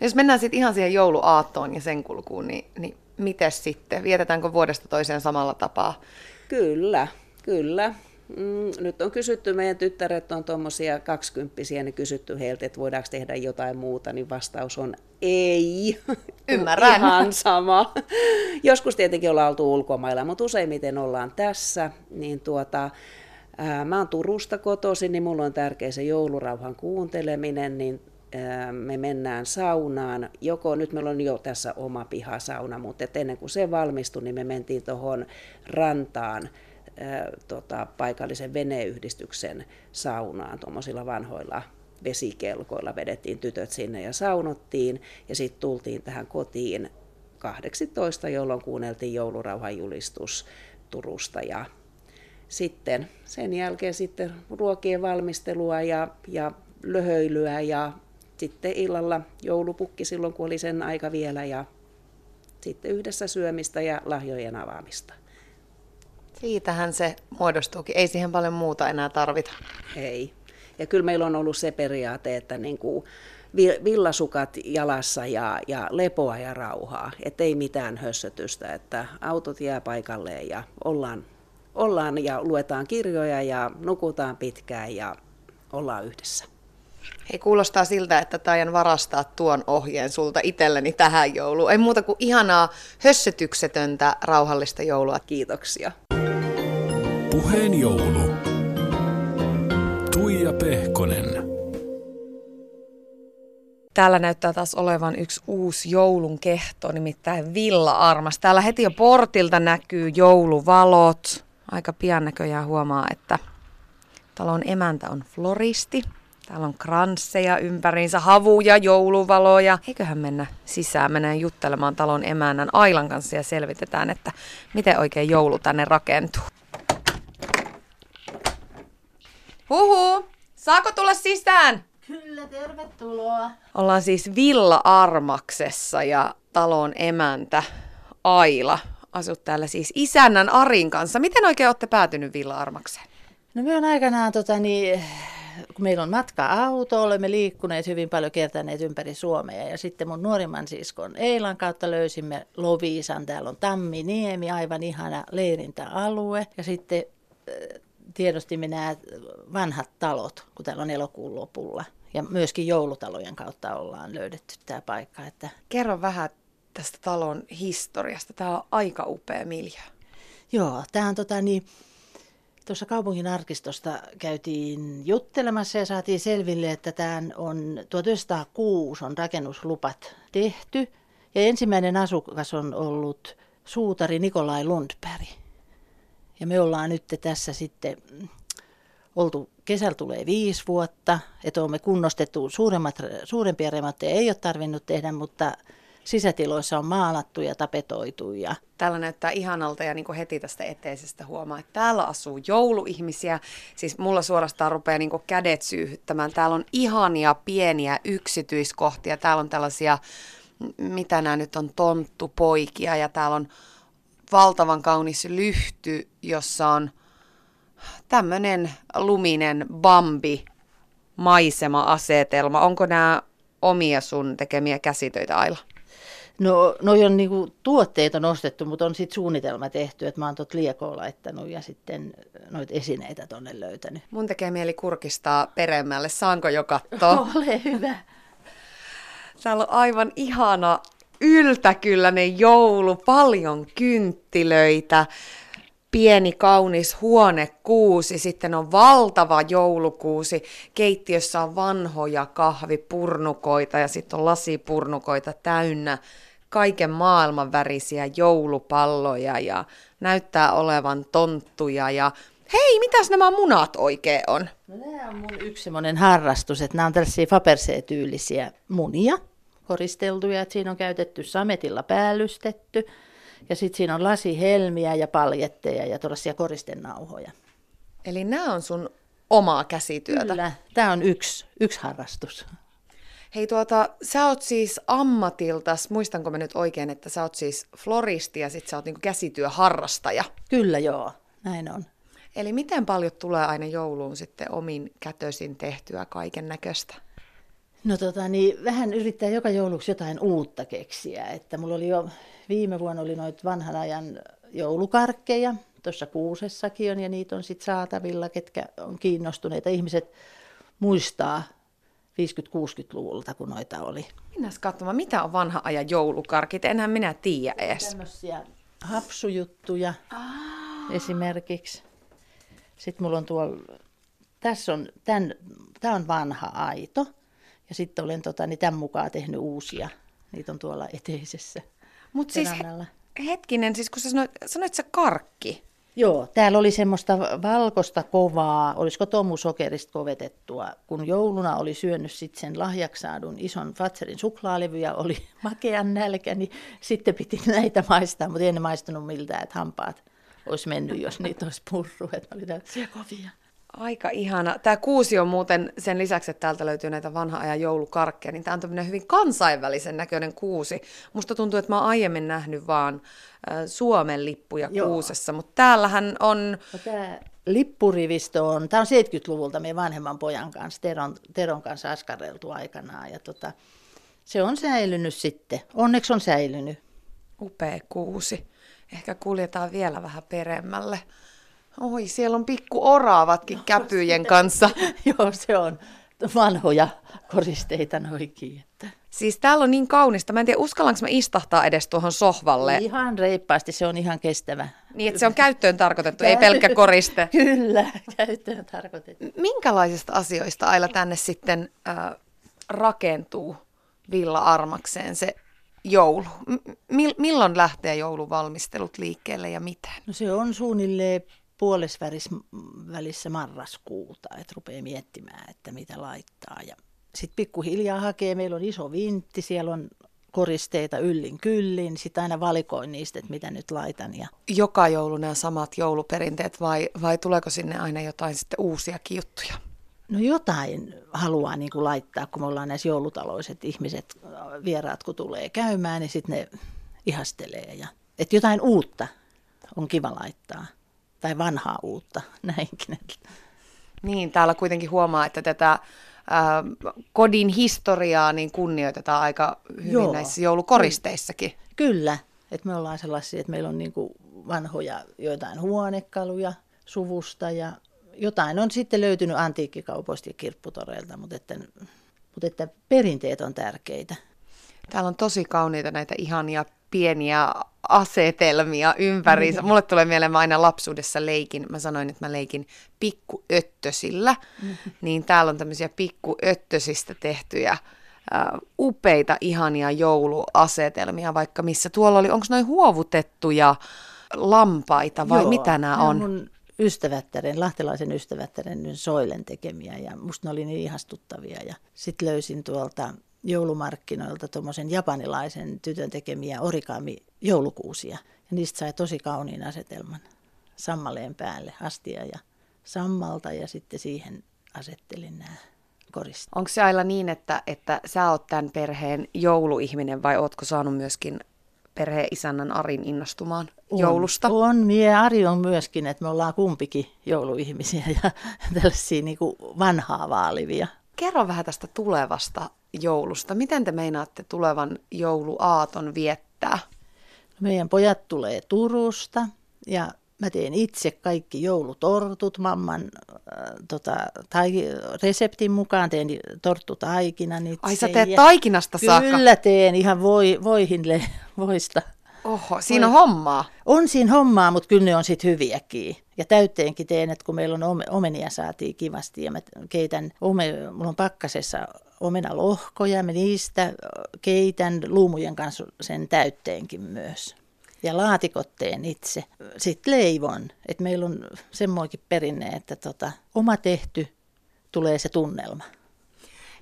Jos mennään sitten ihan siihen jouluaattoon ja sen kulkuun, niin, niin miten sitten? Vietetäänkö vuodesta toiseen samalla tapaa? Kyllä, kyllä. Mm, nyt on kysytty, meidän tyttäret on tuommoisia kaksikymppisiä, niin kysytty heiltä, että voidaanko tehdä jotain muuta, niin vastaus on ei. Ymmärrän. Ihan sama. Joskus tietenkin ollaan oltu ulkomailla, mutta useimmiten ollaan tässä. Niin tuota, ää, mä oon Turusta kotoisin, niin mulla on tärkeä se joulurauhan kuunteleminen, niin me mennään saunaan. Joko nyt meillä on jo tässä oma pihasauna, mutta et ennen kuin se valmistui, niin me mentiin tuohon rantaan tota, paikallisen veneyhdistyksen saunaan tuommoisilla vanhoilla vesikelkoilla. Vedettiin tytöt sinne ja saunottiin ja sitten tultiin tähän kotiin 18, jolloin kuunneltiin joulurauhan julistus Turusta ja sitten sen jälkeen sitten ruokien valmistelua ja, ja löhöilyä ja sitten illalla joulupukki silloin, kun oli sen aika vielä ja sitten yhdessä syömistä ja lahjojen avaamista. Siitähän se muodostuukin. Ei siihen paljon muuta enää tarvita. Ei. Ja kyllä meillä on ollut se periaate, että niin kuin villasukat jalassa ja, ja lepoa ja rauhaa. Että ei mitään hössötystä, että autot jää paikalleen ja ollaan, ollaan ja luetaan kirjoja ja nukutaan pitkään ja ollaan yhdessä. Hei, kuulostaa siltä, että taian varastaa tuon ohjeen sulta itselleni tähän jouluun. Ei muuta kuin ihanaa hössötyksetöntä rauhallista joulua. Kiitoksia. Puheen joulu. Tuija Pehkonen. Täällä näyttää taas olevan yksi uusi joulun kehto, nimittäin Villa Armas. Täällä heti jo portilta näkyy jouluvalot. Aika pian näköjään huomaa, että talon emäntä on floristi. Täällä on kransseja ympäriinsä, havuja, jouluvaloja. Eiköhän mennä sisään, mennään juttelemaan talon emännän Ailan kanssa ja selvitetään, että miten oikein joulu tänne rakentuu. Huhu, saako tulla sisään? Kyllä, tervetuloa. Ollaan siis Villa Armaksessa ja talon emäntä Aila asut täällä siis isännän Arin kanssa. Miten oikein olette päätynyt Villa Armakseen? No me on aikanaan tota, niin, kun meillä on matka-auto, olemme liikkuneet hyvin paljon kiertäneet ympäri Suomea. Ja sitten mun nuorimman siskon Eilan kautta löysimme Loviisan. Täällä on Tamminiemi, aivan ihana leirintäalue. Ja sitten äh, tiedostimme nämä vanhat talot, kun täällä on elokuun lopulla. Ja myöskin joulutalojen kautta ollaan löydetty tämä paikka. Että... Kerro vähän tästä talon historiasta. Tämä on aika upea miljö. Joo, tämä on tota niin, Tuossa kaupungin arkistosta käytiin juttelemassa ja saatiin selville, että tämä on 1906 on rakennuslupat tehty. Ja ensimmäinen asukas on ollut suutari Nikolai Lundberg. Ja me ollaan nyt tässä sitten oltu, kesällä tulee viisi vuotta, että olemme kunnostettu suuremmat, suurempia remontteja ei ole tarvinnut tehdä, mutta sisätiloissa on maalattu ja tapetoitu. Ja... Täällä näyttää ihanalta ja niin kuin heti tästä eteisestä huomaa, että täällä asuu jouluihmisiä. Siis mulla suorastaan rupeaa niin kuin kädet syyhyttämään. Täällä on ihania pieniä yksityiskohtia. Täällä on tällaisia, mitä nämä nyt on, tonttupoikia ja täällä on valtavan kaunis lyhty, jossa on tämmöinen luminen bambi maisema-asetelma. Onko nämä omia sun tekemiä käsitöitä, Aila? No, no on niinku tuotteet on ostettu, mutta on sitten suunnitelma tehty, että mä oon tuot liekoa laittanut ja sitten noita esineitä tonne löytänyt. Mun tekee mieli kurkistaa peremmälle. Saanko jo katsoa? Ole hyvä. Täällä on aivan ihana yltäkylläinen joulu, paljon kynttilöitä, pieni kaunis huonekuusi, sitten on valtava joulukuusi, keittiössä on vanhoja kahvipurnukoita ja sitten on lasipurnukoita täynnä kaiken maailman värisiä joulupalloja ja näyttää olevan tonttuja ja hei, mitäs nämä munat oikein on? No nämä on mun yksi semmoinen harrastus, että nämä on tällaisia Fabergé-tyylisiä munia, koristeltuja, että siinä on käytetty sametilla päällystetty Ja sitten siinä on lasihelmiä ja paljetteja ja tuollaisia koristenauhoja. Eli nämä on sun omaa käsityötä. Kyllä, tämä on yksi, yksi harrastus. Hei tuota, sä oot siis ammatiltas, muistanko mä nyt oikein, että sä oot siis floristi ja sit sä oot niinku käsityöharrastaja. Kyllä joo, näin on. Eli miten paljon tulee aina jouluun sitten omin kätösin tehtyä kaiken näköistä? No tota, niin vähän yrittää joka jouluksi jotain uutta keksiä. Että mulla oli jo viime vuonna oli noita vanhan ajan joulukarkkeja. Tuossa Kuusessakin on ja niitä on sitten saatavilla, ketkä on kiinnostuneita. Ihmiset muistaa 50-60-luvulta, kun noita oli. Mennään katsomaan, mitä on vanha ajan joulukarkit. Enhän minä tiedä edes. Tämmöisiä hapsujuttuja esimerkiksi. Sitten mulla on tuolla, tässä on, tämän, tämä on vanha aito. Ja sitten olen tota, niin tämän mukaan tehnyt uusia. Niitä on tuolla eteisessä. Mutta siis he- hetkinen, siis kun sä sanoit, sanoit sä karkki. Joo, täällä oli semmoista valkoista kovaa, olisiko tomusokerista kovetettua, kun jouluna oli syönyt sitten sen lahjaksi saadun ison Fatserin suklaalevy ja oli makean nälkä, niin sitten piti näitä maistaa, mutta ei ne maistunut miltään, että hampaat olisi mennyt, jos niitä olisi purru, että oli kovia. Aika ihana. Tämä kuusi on muuten sen lisäksi, että täältä löytyy näitä vanha ajan joulukarkkeja, niin tämä on tämmöinen hyvin kansainvälisen näköinen kuusi. Musta tuntuu, että mä oon aiemmin nähnyt vaan Suomen lippuja Joo. kuusessa, mutta täällähän on, No, tämä lippurivistö on, tämä on 70-luvulta meidän vanhemman pojan kanssa, Teron, Teron kanssa askareltu aikanaan. Ja tota, se on säilynyt sitten, onneksi on säilynyt. upea kuusi. Ehkä kuljetaan vielä vähän peremmälle. Oi, siellä on pikku oraavatkin käpyjen kanssa. Joo, se on vanhoja koristeita noikin. Että. Siis täällä on niin kaunista. Mä en tiedä, uskallanko mä istahtaa edes tuohon sohvalle. Ihan reippaasti, se on ihan kestävä. Niin, että se on käyttöön tarkoitettu, ei pelkkä koriste. Kyllä, käyttöön tarkoitettu. Minkälaisista asioista Aila tänne sitten äh, rakentuu Villa Armakseen se joulu? M- mil- milloin lähtee jouluvalmistelut liikkeelle ja miten? No se on suunnilleen puolesvälissä marraskuuta, että rupeaa miettimään, että mitä laittaa. Ja sitten pikkuhiljaa hakee, meillä on iso vintti, siellä on koristeita yllin kyllin, sitten aina valikoin niistä, että mitä nyt laitan. Ja Joka joulu nämä samat jouluperinteet vai, vai tuleeko sinne aina jotain sitten uusiakin juttuja? No jotain haluaa niin kuin laittaa, kun me ollaan näissä joulutaloiset ihmiset, vieraat kun tulee käymään, niin sitten ne ihastelee. Ja, että jotain uutta on kiva laittaa. Tai vanhaa uutta, näinkin. Niin, täällä kuitenkin huomaa, että tätä äh, kodin historiaa niin kunnioitetaan aika hyvin Joo. Näissä joulukoristeissakin. Kyllä, että me ollaan sellaisia, että meillä on niin kuin vanhoja joitain huonekaluja suvusta ja jotain on sitten löytynyt antiikkikaupoista ja kirpputoreilta, mutta että, mutta että perinteet on tärkeitä. Täällä on tosi kauniita näitä ihania pieniä asetelmia ympäriinsä. Mulle tulee mieleen, mä aina lapsuudessa leikin, mä sanoin, että mä leikin pikkuöttösillä, niin täällä on tämmöisiä pikkuöttösistä tehtyjä äh, upeita, ihania jouluasetelmia, vaikka missä tuolla oli, onko noin huovutettuja lampaita vai Joo, mitä nämä on? mun ystävättären, lahtelaisen ystävättären Soilen tekemiä ja musta ne oli niin ihastuttavia. Ja sitten löysin tuolta joulumarkkinoilta tuommoisen japanilaisen tytön tekemiä origami joulukuusia. Ja niistä sai tosi kauniin asetelman sammaleen päälle, astia ja sammalta ja sitten siihen asettelin nämä koristeet. Onko se aina niin, että, että sä oot tämän perheen jouluihminen vai ootko saanut myöskin perheen isännän Arin innostumaan On, joulusta? On, mie Ari on myöskin, että me ollaan kumpikin jouluihmisiä ja tällaisia niin kuin vanhaa vaalivia. Kerro vähän tästä tulevasta joulusta. Miten te meinaatte tulevan jouluaaton viettää? Meidän pojat tulee Turusta ja mä teen itse kaikki joulutortut mamman äh, tota, tai, reseptin mukaan. Teen torttutaikinan itse. Ai sä teet taikinasta saakka? Kyllä teen ihan voi, voihin le, voista. Oho, siinä on hommaa. On siinä hommaa, mutta kyllä ne on sitten hyviäkin. Ja täytteenkin teen, että kun meillä on ome- omenia saatiin kivasti ja mä keitän, ome, mulla on pakkasessa omenalohkoja, mä niistä keitän luumujen kanssa sen täytteenkin myös. Ja laatikot teen itse. Sitten leivon, että meillä on semmoinkin perinne, että tota, oma tehty tulee se tunnelma.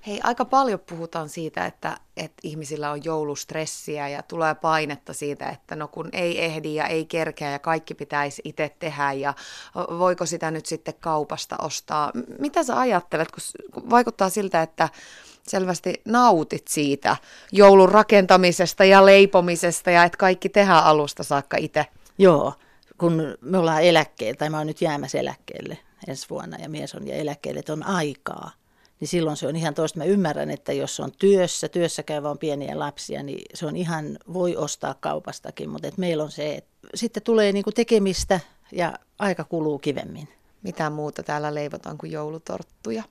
Hei, aika paljon puhutaan siitä, että, että ihmisillä on joulustressiä ja tulee painetta siitä, että no kun ei ehdi ja ei kerkeä ja kaikki pitäisi itse tehdä ja voiko sitä nyt sitten kaupasta ostaa. Mitä sä ajattelet, kun vaikuttaa siltä, että selvästi nautit siitä joulun rakentamisesta ja leipomisesta ja että kaikki tehdään alusta saakka itse? Joo, kun me ollaan eläkkeellä, tai mä oon nyt jäämässä eläkkeelle ensi vuonna ja mies on ja eläkkeelle, että on aikaa niin silloin se on ihan toista. Mä ymmärrän, että jos on työssä, työssä käyvä on pieniä lapsia, niin se on ihan, voi ostaa kaupastakin, mutta et meillä on se, että sitten tulee niinku tekemistä ja aika kuluu kivemmin. Mitä muuta täällä leivotaan kuin joulutorttuja?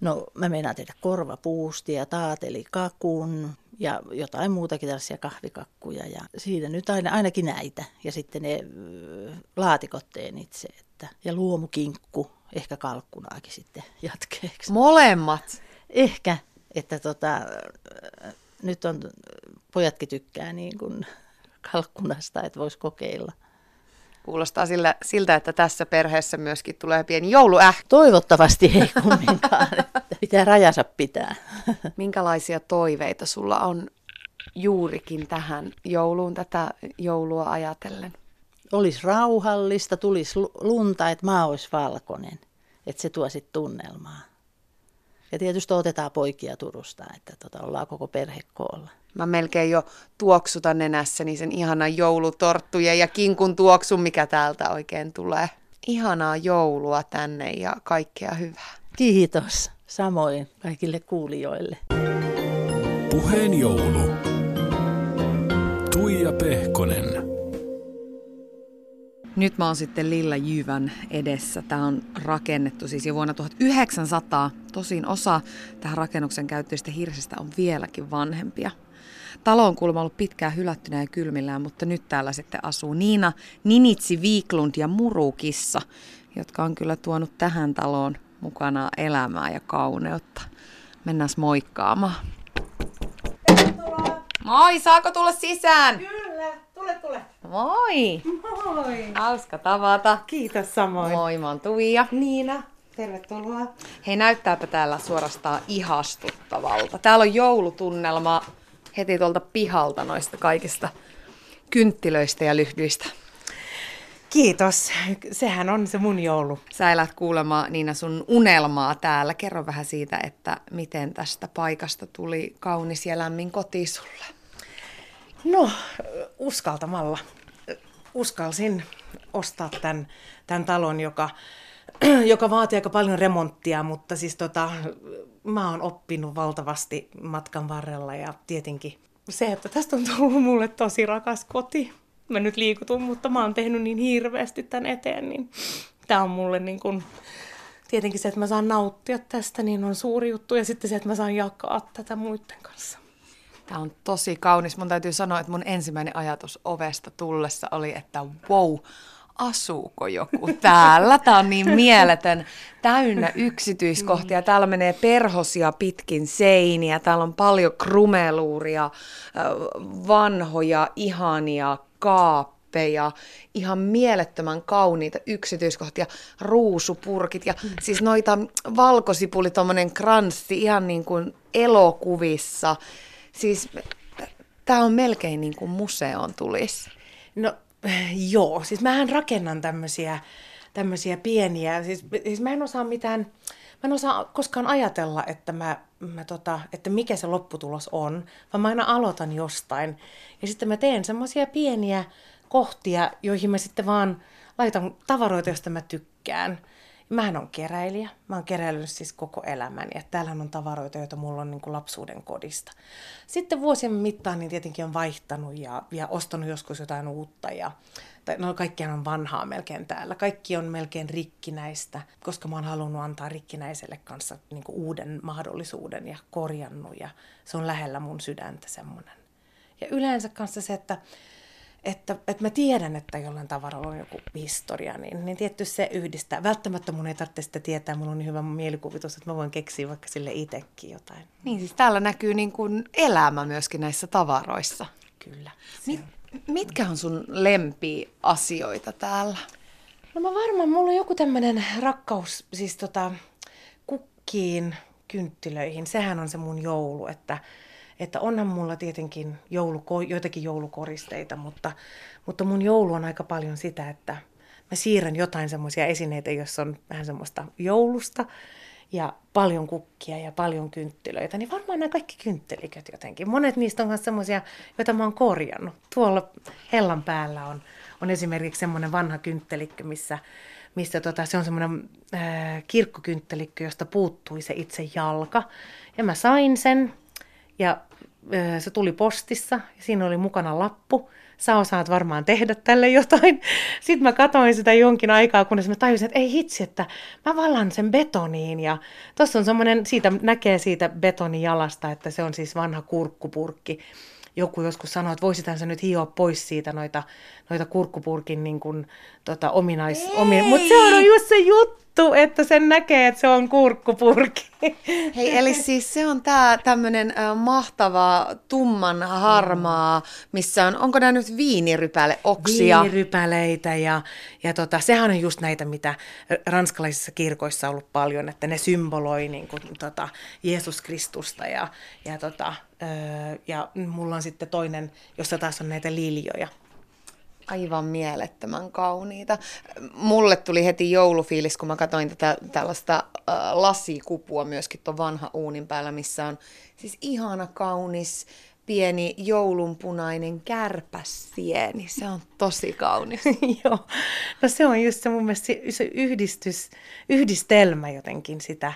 No mä meinaan tehdä korvapuustia, taatelikakun ja jotain muutakin tällaisia kahvikakkuja. Ja siinä nyt aina, ainakin näitä. Ja sitten ne laatikot teen itse. Että, ja luomukinkku ehkä kalkkunaakin sitten jatkeeksi. Molemmat? Ehkä, että tota, nyt on, pojatkin tykkää niin kuin kalkkunasta, että voisi kokeilla. Kuulostaa sillä, siltä, että tässä perheessä myöskin tulee pieni jouluäh. Toivottavasti ei kumminkaan, että pitää rajansa pitää. Minkälaisia toiveita sulla on juurikin tähän jouluun, tätä joulua ajatellen? Olisi rauhallista, tulisi lunta, että maa olisi valkoinen. Että se tuo sitten tunnelmaa. Ja tietysti otetaan poikia Turusta, että tota, ollaan koko perhe koolla. Mä melkein jo tuoksutan nenässäni sen ihanan joulutorttujen ja kinkun tuoksun, mikä täältä oikein tulee. Ihanaa joulua tänne ja kaikkea hyvää. Kiitos. Samoin kaikille kuulijoille. Puheen joulu. Tuija Pehkonen. Nyt mä oon sitten Lilla Jyvän edessä. Tämä on rakennettu siis jo vuonna 1900. Tosin osa tähän rakennuksen käyttöistä hirsistä on vieläkin vanhempia. Talo on kuulemma ollut pitkään hylättynä ja kylmillään, mutta nyt täällä sitten asuu Niina Ninitsi Viiklund ja Murukissa, jotka on kyllä tuonut tähän taloon mukana elämää ja kauneutta. Mennään moikkaamaan. Moi, saako tulla sisään? Kyllä, tule, tule. Moi! Moi! Hauska tavata. Kiitos samoin. Moi, mä oon Tuija. Niina, tervetuloa. Hei, näyttääpä täällä suorastaan ihastuttavalta. Täällä on joulutunnelma heti tuolta pihalta noista kaikista kynttilöistä ja lyhdyistä. Kiitos. Sehän on se mun joulu. Sä elät kuulemaan Niina sun unelmaa täällä. Kerro vähän siitä, että miten tästä paikasta tuli kaunis ja lämmin koti sulle. No, uskaltamalla. Uskalsin ostaa tämän, tämän talon, joka, joka vaatii aika paljon remonttia, mutta siis tota, mä oon oppinut valtavasti matkan varrella ja tietenkin se, että tästä on tullut mulle tosi rakas koti. Mä nyt liikutun, mutta mä oon tehnyt niin hirveästi tämän eteen, niin tää on mulle niin kun, tietenkin se, että mä saan nauttia tästä, niin on suuri juttu. Ja sitten se, että mä saan jakaa tätä muiden kanssa. Tämä on tosi kaunis. Mun täytyy sanoa, että mun ensimmäinen ajatus ovesta tullessa oli, että wow, asuuko joku täällä? Tämä on niin mieletön, täynnä yksityiskohtia. Täällä menee perhosia pitkin seiniä, täällä on paljon krumeluuria, vanhoja, ihania kaappeja, ihan mielettömän kauniita yksityiskohtia, ruusupurkit ja mm. siis noita valkosipuli, tommonen kranssi, ihan niin kuin elokuvissa. Siis tämä on melkein niin kuin museon tulisi. No joo, siis mähän rakennan tämmöisiä, tämmöisiä pieniä, siis, siis mä en osaa mitään, mä en osaa koskaan ajatella, että, mä, mä tota, että mikä se lopputulos on, vaan mä aina aloitan jostain. Ja sitten mä teen semmoisia pieniä kohtia, joihin mä sitten vaan laitan tavaroita, joista mä tykkään. Mähän on keräilijä. Mä oon keräillyt siis koko elämäni. Että täällähän on tavaroita, joita mulla on niin kuin lapsuuden kodista. Sitten vuosien mittaan niin tietenkin on vaihtanut ja, ja ostanut joskus jotain uutta. Ja, tai, no kaikkihan on vanhaa melkein täällä. Kaikki on melkein rikkinäistä, koska mä oon halunnut antaa rikkinäiselle kanssa niin kuin uuden mahdollisuuden ja korjannut. Ja se on lähellä mun sydäntä semmoinen. Ja yleensä kanssa se, että että, että mä tiedän, että jollain tavaralla on joku historia, niin, niin tietty se yhdistää. Välttämättä mun ei tarvitse sitä tietää, mulla on niin hyvä mielikuvitus, että mä voin keksiä vaikka sille itsekin jotain. Niin, siis täällä näkyy niin kuin elämä myöskin näissä tavaroissa. Kyllä. Mit, mitkä on sun lempiasioita täällä? No mä varmaan, mulla on joku tämmöinen rakkaus, siis tota, kukkiin, kynttilöihin. Sehän on se mun joulu, että, että onhan mulla tietenkin jouluko, joitakin joulukoristeita, mutta, mutta mun joulu on aika paljon sitä, että mä siirrän jotain semmoisia esineitä, joissa on vähän semmoista joulusta ja paljon kukkia ja paljon kynttilöitä, niin varmaan nämä kaikki kyntteliköt jotenkin. Monet niistä on myös semmoisia, joita mä oon korjannut. Tuolla hellan päällä on, on esimerkiksi semmoinen vanha kynttelikkö, missä, missä tota, se on semmoinen äh, josta puuttui se itse jalka. Ja mä sain sen ja se tuli postissa ja siinä oli mukana lappu sä osaat varmaan tehdä tälle jotain. Sitten mä katsoin sitä jonkin aikaa, kunnes mä tajusin, että ei hitsi, että mä vallan sen betoniin. Ja tuossa on semmoinen, siitä näkee siitä betonijalasta, että se on siis vanha kurkkupurkki. Joku joskus sanoi, että voisithan nyt hioa pois siitä noita, noita kurkkupurkin niin kuin, tota, ominais... Omi... Mutta se on just se juttu, että sen näkee, että se on kurkkupurki. Hei, eli siis se on tämä tämmöinen äh, mahtava tumman harmaa, missä on, onko nämä nyt viinirypäle oksia? Viinirypäleitä ja, ja tota, sehän on just näitä, mitä ranskalaisissa kirkoissa on ollut paljon, että ne symboloi niin kuin, tota, Jeesus Kristusta ja, ja, tota, ja mulla on sitten toinen, jossa taas on näitä liljoja aivan mielettömän kauniita. Mulle tuli heti joulufiilis, kun mä katsoin tätä tällaista äh, lasikupua myöskin tuon vanha uunin päällä, missä on siis ihana kaunis pieni joulunpunainen kärpäsieni. Se on tosi kaunis. Joo, no se on just se mun mielestä se, yhdistys, yhdistelmä jotenkin sitä,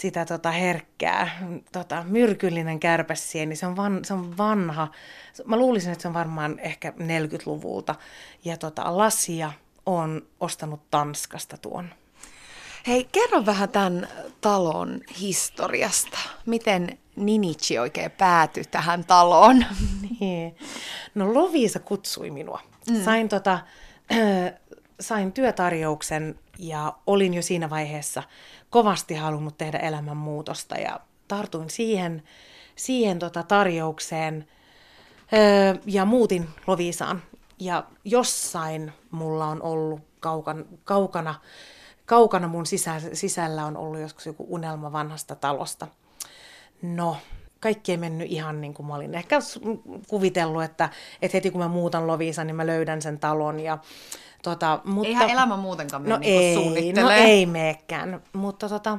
sitä tota herkkää, tota, myrkyllinen kärpäsieni. Se on, van, se on vanha. Mä luulisin, että se on varmaan ehkä 40-luvulta. Ja tota, lasia on ostanut Tanskasta tuon. Hei, kerro vähän tämän talon historiasta. Miten Ninichi oikein päätyi tähän taloon? Niin. No Lovisa kutsui minua. Mm. Sain, tota, äh, sain työtarjouksen ja olin jo siinä vaiheessa kovasti halunnut tehdä elämänmuutosta ja tartuin siihen, siihen tota tarjoukseen äh, ja muutin Lovisaan. Ja jossain mulla on ollut kaukan, kaukana, kaukana mun sisä, sisällä on ollut joskus joku unelma vanhasta talosta – No, kaikki ei mennyt ihan niin kuin mä olin ehkä kuvitellut, että, että heti kun mä muutan Loviisa, niin mä löydän sen talon. Ja, tota, mutta, Eihän elämä muutenkaan mene no niin ei, No ei meekään, mutta tota,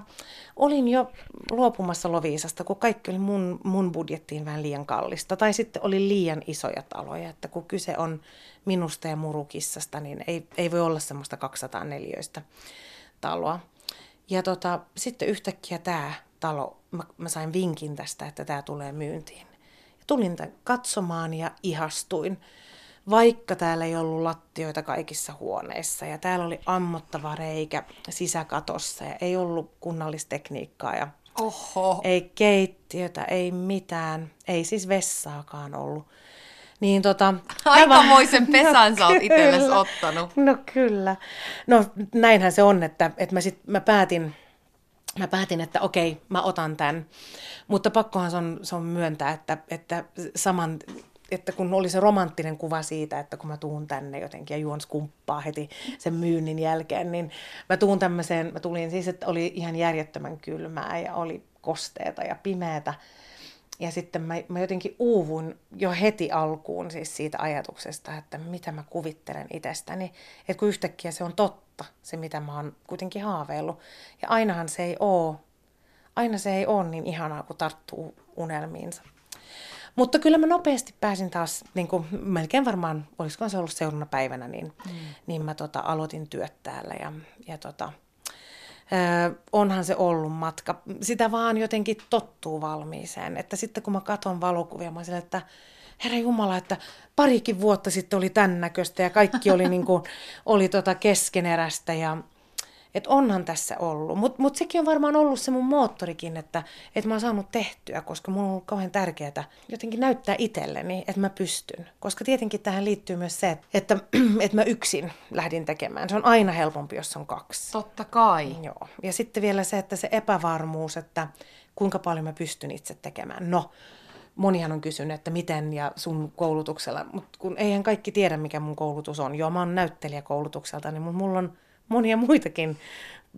olin jo luopumassa Loviisasta, kun kaikki oli mun, mun budjettiin vähän liian kallista. Tai sitten oli liian isoja taloja, että kun kyse on minusta ja murukissasta, niin ei, ei voi olla semmoista 204 taloa. Ja tota, sitten yhtäkkiä tämä talo, mä, mä sain vinkin tästä, että tämä tulee myyntiin. Ja tulin tämän katsomaan ja ihastuin, vaikka täällä ei ollut lattioita kaikissa huoneissa ja täällä oli ammottava reikä sisäkatossa ja ei ollut kunnallistekniikkaa ja Oho. ei keittiötä, ei mitään, ei siis vessaakaan ollut. Niin tota, Aikamoisen no, pesän no, sä oot itsellesi ottanut. No kyllä. No näinhän se on, että, että mä, sit, mä päätin, mä päätin, että okei, mä otan tämän. Mutta pakkohan se on, se on myöntää, että, että saman, että kun oli se romanttinen kuva siitä, että kun mä tuun tänne jotenkin ja juon skumppaa heti sen myynnin jälkeen, niin mä tuun tämmöiseen, mä tulin siis, että oli ihan järjettömän kylmää ja oli kosteeta ja pimeätä. Ja sitten mä, mä jotenkin uuvun jo heti alkuun siis siitä ajatuksesta, että mitä mä kuvittelen itsestäni. Että kun yhtäkkiä se on totta, se mitä mä oon kuitenkin haaveillut. Ja ainahan se ei oo, aina se ei ole niin ihanaa, kun tarttuu unelmiinsa. Mutta kyllä mä nopeasti pääsin taas, niin kuin melkein varmaan, olisiko se ollut seuraavana päivänä, niin, mm. niin mä tota, aloitin työt täällä. Ja, ja tota, Öö, onhan se ollut matka. Sitä vaan jotenkin tottuu valmiiseen. Että sitten kun mä katson valokuvia, mä sille, että herra Jumala, että parikin vuotta sitten oli tämän näköistä ja kaikki oli, niin kuin, oli tota keskenerästä ja että onhan tässä ollut. Mutta mut sekin on varmaan ollut se mun moottorikin, että, että mä oon saanut tehtyä, koska mun on ollut kauhean tärkeää jotenkin näyttää itselleni, että mä pystyn. Koska tietenkin tähän liittyy myös se, että, että mä yksin lähdin tekemään. Se on aina helpompi, jos on kaksi. Totta kai. Joo. Ja sitten vielä se, että se epävarmuus, että kuinka paljon mä pystyn itse tekemään. No, monihan on kysynyt, että miten ja sun koulutuksella, mutta kun eihän kaikki tiedä, mikä mun koulutus on. Joo, mä oon näyttelijäkoulutukselta, niin mulla on monia muitakin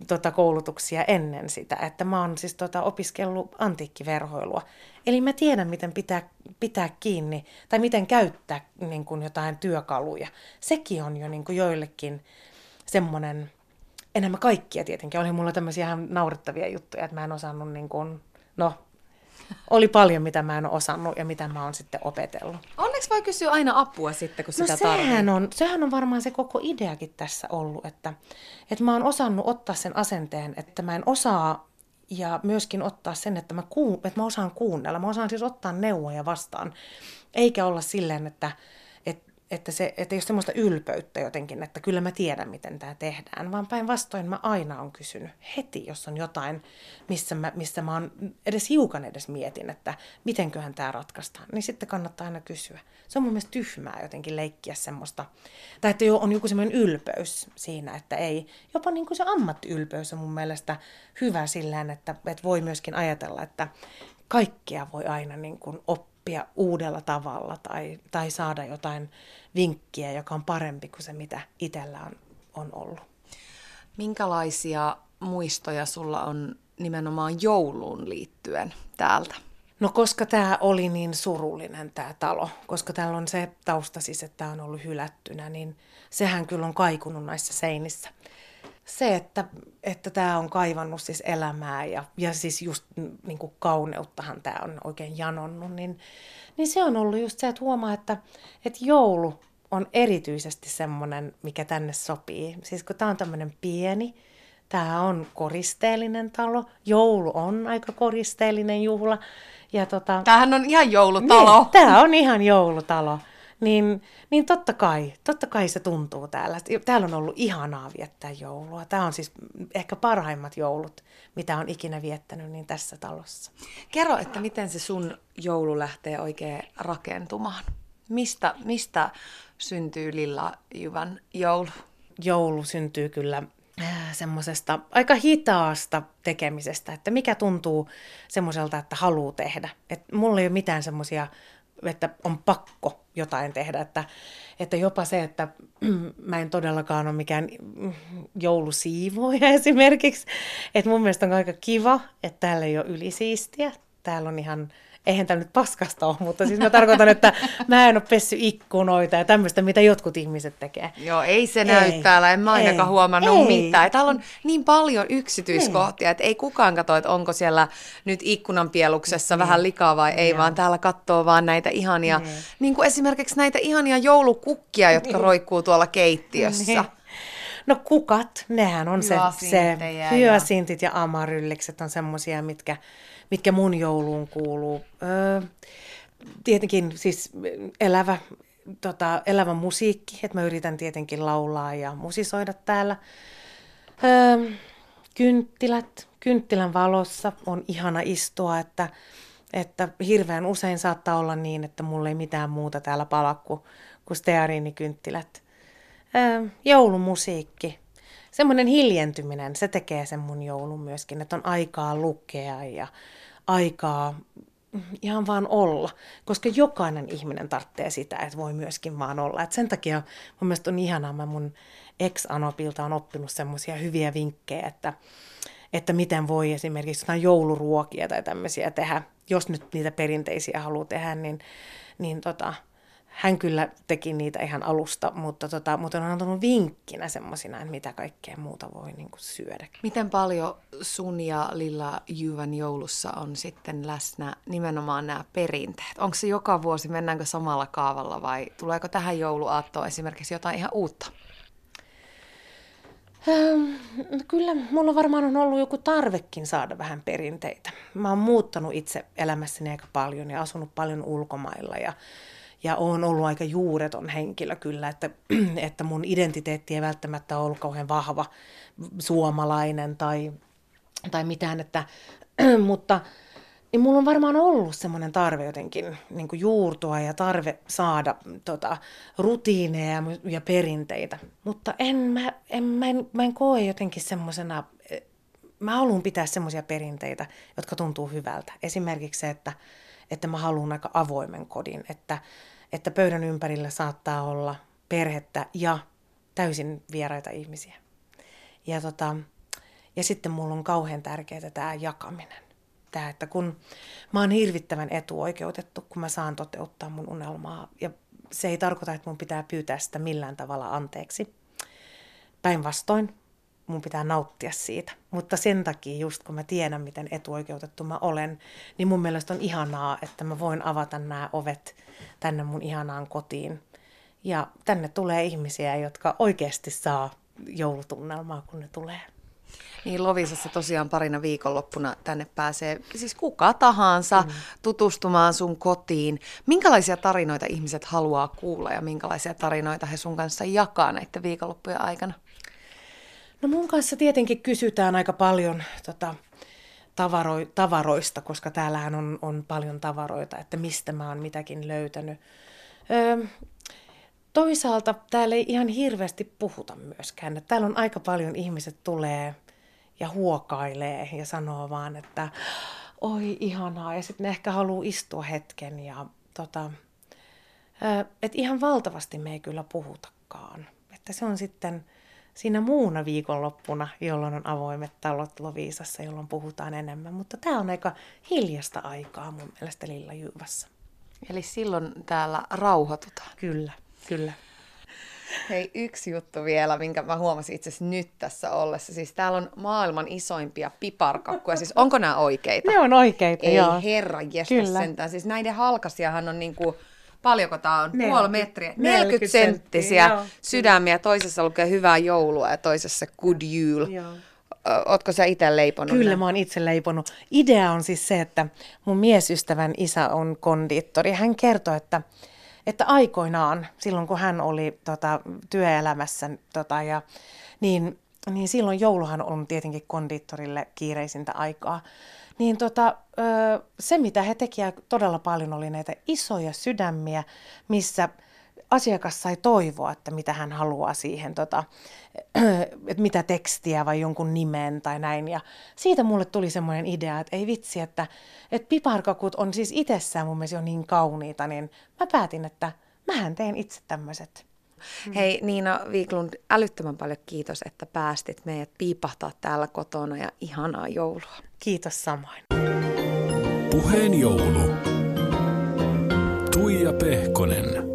tota, koulutuksia ennen sitä, että mä oon siis tota, opiskellut antiikkiverhoilua. Eli mä tiedän, miten pitää, pitää kiinni tai miten käyttää niin kuin jotain työkaluja. Sekin on jo niin kuin joillekin semmoinen, enemmän kaikkia tietenkin. Oli mulla tämmöisiä ihan naurettavia juttuja, että mä en osannut niin kuin, no oli paljon, mitä mä en ole osannut ja mitä mä oon sitten opetellut. Onneksi voi kysyä aina apua sitten, kun No sitä sehän tarvitsee. on, sehän on varmaan se koko ideakin tässä ollut, että, että mä oon osannut ottaa sen asenteen, että mä en osaa ja myöskin ottaa sen, että mä, kuun, että mä osaan kuunnella. Mä osaan siis ottaa neuvoja vastaan, eikä olla silleen, että, että, se, että ei ole semmoista ylpeyttä jotenkin, että kyllä mä tiedän, miten tämä tehdään, vaan päinvastoin mä aina on kysynyt heti, jos on jotain, missä mä, missä mä oon edes hiukan edes mietin, että mitenköhän tämä ratkaistaan, niin sitten kannattaa aina kysyä. Se on mun mielestä tyhmää jotenkin leikkiä semmoista, tai että jo on joku semmoinen ylpeys siinä, että ei, jopa niin kuin se ammattiylpeys on mun mielestä hyvä sillään, että, että voi myöskin ajatella, että kaikkea voi aina niin kuin oppia uudella tavalla tai, tai saada jotain vinkkiä, joka on parempi kuin se, mitä itsellä on, on ollut. Minkälaisia muistoja sulla on nimenomaan jouluun liittyen täältä? No koska tämä oli niin surullinen tämä talo, koska täällä on se tausta siis, että tämä on ollut hylättynä, niin sehän kyllä on kaikunut näissä seinissä. Se, että, että tämä on kaivannut siis elämää ja, ja siis just mm, niin kuin kauneuttahan tämä on oikein janonnut, niin, niin se on ollut just se, että huomaa, että, että joulu on erityisesti semmoinen, mikä tänne sopii. Siis kun tämä on tämmöinen pieni, tämä on koristeellinen talo, joulu on aika koristeellinen juhla. Ja tota, Tämähän on ihan joulutalo. niin, tämä on ihan joulutalo. Niin, niin totta kai, totta kai se tuntuu täällä. Täällä on ollut ihanaa viettää joulua. Tämä on siis ehkä parhaimmat joulut, mitä on ikinä viettänyt niin tässä talossa. Kerro, että miten se sun joulu lähtee oikein rakentumaan. Mistä, mistä syntyy Lilla Jyvän joulu? Joulu syntyy kyllä äh, semmoisesta aika hitaasta tekemisestä, että mikä tuntuu semmoiselta, että haluaa tehdä. Et mulla ei ole mitään semmoisia, että on pakko jotain tehdä, että, että jopa se, että mä en todellakaan ole mikään joulusiivooja esimerkiksi, että mun mielestä on aika kiva, että täällä ei ole ylisiistiä, täällä on ihan eihän tämä nyt paskasta ole, mutta siis mä tarkoitan, että mä en ole pessy ikkunoita ja tämmöistä, mitä jotkut ihmiset tekee. Joo, ei se näy Ei, täällä, en mä ainakaan ei, huomannut ei. mitään. Täällä on niin paljon yksityiskohtia, että ei kukaan katso, että onko siellä nyt ikkunanpieluksessa vähän likaa vai ei, vaan täällä katsoo vaan näitä ihania, niin kuin esimerkiksi näitä ihania joulukukkia, jotka roikkuu tuolla keittiössä. Niin. No kukat, nehän on se, se Hyasinttejä ja- ja amaryllikset on semmosia, mitkä, mitkä mun jouluun kuuluu. Öö, tietenkin siis elävä, tota, elävä musiikki, että mä yritän tietenkin laulaa ja musisoida täällä. Öö, kynttilät, kynttilän valossa on ihana istua, että, että hirveän usein saattaa olla niin, että mulla ei mitään muuta täällä pala kuin, kuin steariinikynttilät. Öö, joulumusiikki. Semmoinen hiljentyminen, se tekee sen mun joulun myöskin, että on aikaa lukea ja aikaa ihan vaan olla, koska jokainen ihminen tarvitsee sitä, että voi myöskin vaan olla. Et sen takia mun mielestä on ihanaa, mä mun ex-anopilta on oppinut semmoisia hyviä vinkkejä, että, että miten voi esimerkiksi jotain jouluruokia tai tämmöisiä tehdä, jos nyt niitä perinteisiä haluaa tehdä, niin, niin tota, hän kyllä teki niitä ihan alusta, mutta, tota, mutta on antanut vinkkinä semmoisina, että mitä kaikkea muuta voi niin kuin syödä. Miten paljon sun ja Lilla Jyvän joulussa on sitten läsnä nimenomaan nämä perinteet? Onko se joka vuosi, mennäänkö samalla kaavalla vai tuleeko tähän jouluaattoon esimerkiksi jotain ihan uutta? No kyllä mulla varmaan on ollut joku tarvekin saada vähän perinteitä. Mä oon muuttanut itse elämässäni aika paljon ja asunut paljon ulkomailla ja, ja oon ollut aika juureton henkilö kyllä, että, että mun identiteetti ei välttämättä ollut kauhean vahva suomalainen tai, tai mitään, että, mutta niin mulla on varmaan ollut semmoinen tarve jotenkin niin juurtua ja tarve saada tota, rutiineja ja, ja perinteitä. Mutta en, mä, en, mä, en, mä en koe jotenkin semmoisena, mä haluan pitää semmoisia perinteitä, jotka tuntuu hyvältä. Esimerkiksi se, että, että mä haluan aika avoimen kodin, että, että pöydän ympärillä saattaa olla perhettä ja täysin vieraita ihmisiä. Ja, tota, Ja sitten mulla on kauhean tärkeää tämä jakaminen. Tämä, että kun mä oon hirvittävän etuoikeutettu, kun mä saan toteuttaa mun unelmaa. Ja se ei tarkoita, että mun pitää pyytää sitä millään tavalla anteeksi. Päinvastoin, mun pitää nauttia siitä. Mutta sen takia, just kun mä tiedän, miten etuoikeutettu mä olen, niin mun mielestä on ihanaa, että mä voin avata nämä ovet tänne mun ihanaan kotiin. Ja tänne tulee ihmisiä, jotka oikeasti saa joulutunnelmaa, kun ne tulee. Niin Lovisassa tosiaan parina viikonloppuna tänne pääsee siis kuka tahansa mm. tutustumaan sun kotiin. Minkälaisia tarinoita ihmiset haluaa kuulla ja minkälaisia tarinoita he sun kanssa jakaa näiden viikonloppujen aikana? No mun kanssa tietenkin kysytään aika paljon tota, tavaro, tavaroista, koska täällähän on, on paljon tavaroita, että mistä mä oon mitäkin löytänyt. Öö, toisaalta täällä ei ihan hirveästi puhuta myöskään. Että täällä on aika paljon ihmiset tulee ja huokailee ja sanoo vaan, että oi ihanaa. Ja sitten ne ehkä haluaa istua hetken ja tota, että ihan valtavasti me ei kyllä puhutakaan. Että se on sitten siinä muuna viikonloppuna, jolloin on avoimet talot Loviisassa, jolloin puhutaan enemmän. Mutta tämä on aika hiljasta aikaa mun mielestä Lilla Jyvässä. Eli silloin täällä rauhoitutaan. Kyllä, kyllä. Hei, yksi juttu vielä, minkä mä huomasin itse asiassa nyt tässä ollessa. Siis täällä on maailman isoimpia piparkakkuja. Siis onko nämä oikeita? Ne on oikeita, Ei joo. herra sentään. Siis näiden halkasiahan on niinku, paljonko tää on? Puoli metriä. 40 senttisiä joo. sydämiä. Toisessa lukee hyvää joulua ja toisessa good jul. Ootko sä itse leiponut Kyllä nämä? mä oon itse leiponut. Idea on siis se, että mun miesystävän isä on kondiittori. Hän kertoi, että, että aikoinaan, silloin kun hän oli tota, työelämässä, tota, ja, niin, niin silloin jouluhan on tietenkin kondiittorille kiireisintä aikaa. Niin tota, se, mitä he tekivät todella paljon, oli näitä isoja sydämiä, missä asiakas sai toivoa, että mitä hän haluaa siihen, tota, että mitä tekstiä vai jonkun nimen tai näin. Ja siitä mulle tuli semmoinen idea, että ei vitsi, että, että piparkakut on siis itsessään mun mielestä jo niin kauniita, niin mä päätin, että mähän teen itse tämmöiset. Hei Niina Viiklund, älyttömän paljon kiitos, että päästit meidät piipahtaa täällä kotona ja ihanaa joulua. Kiitos samoin. Puheen joulu. Tuija Pehkonen.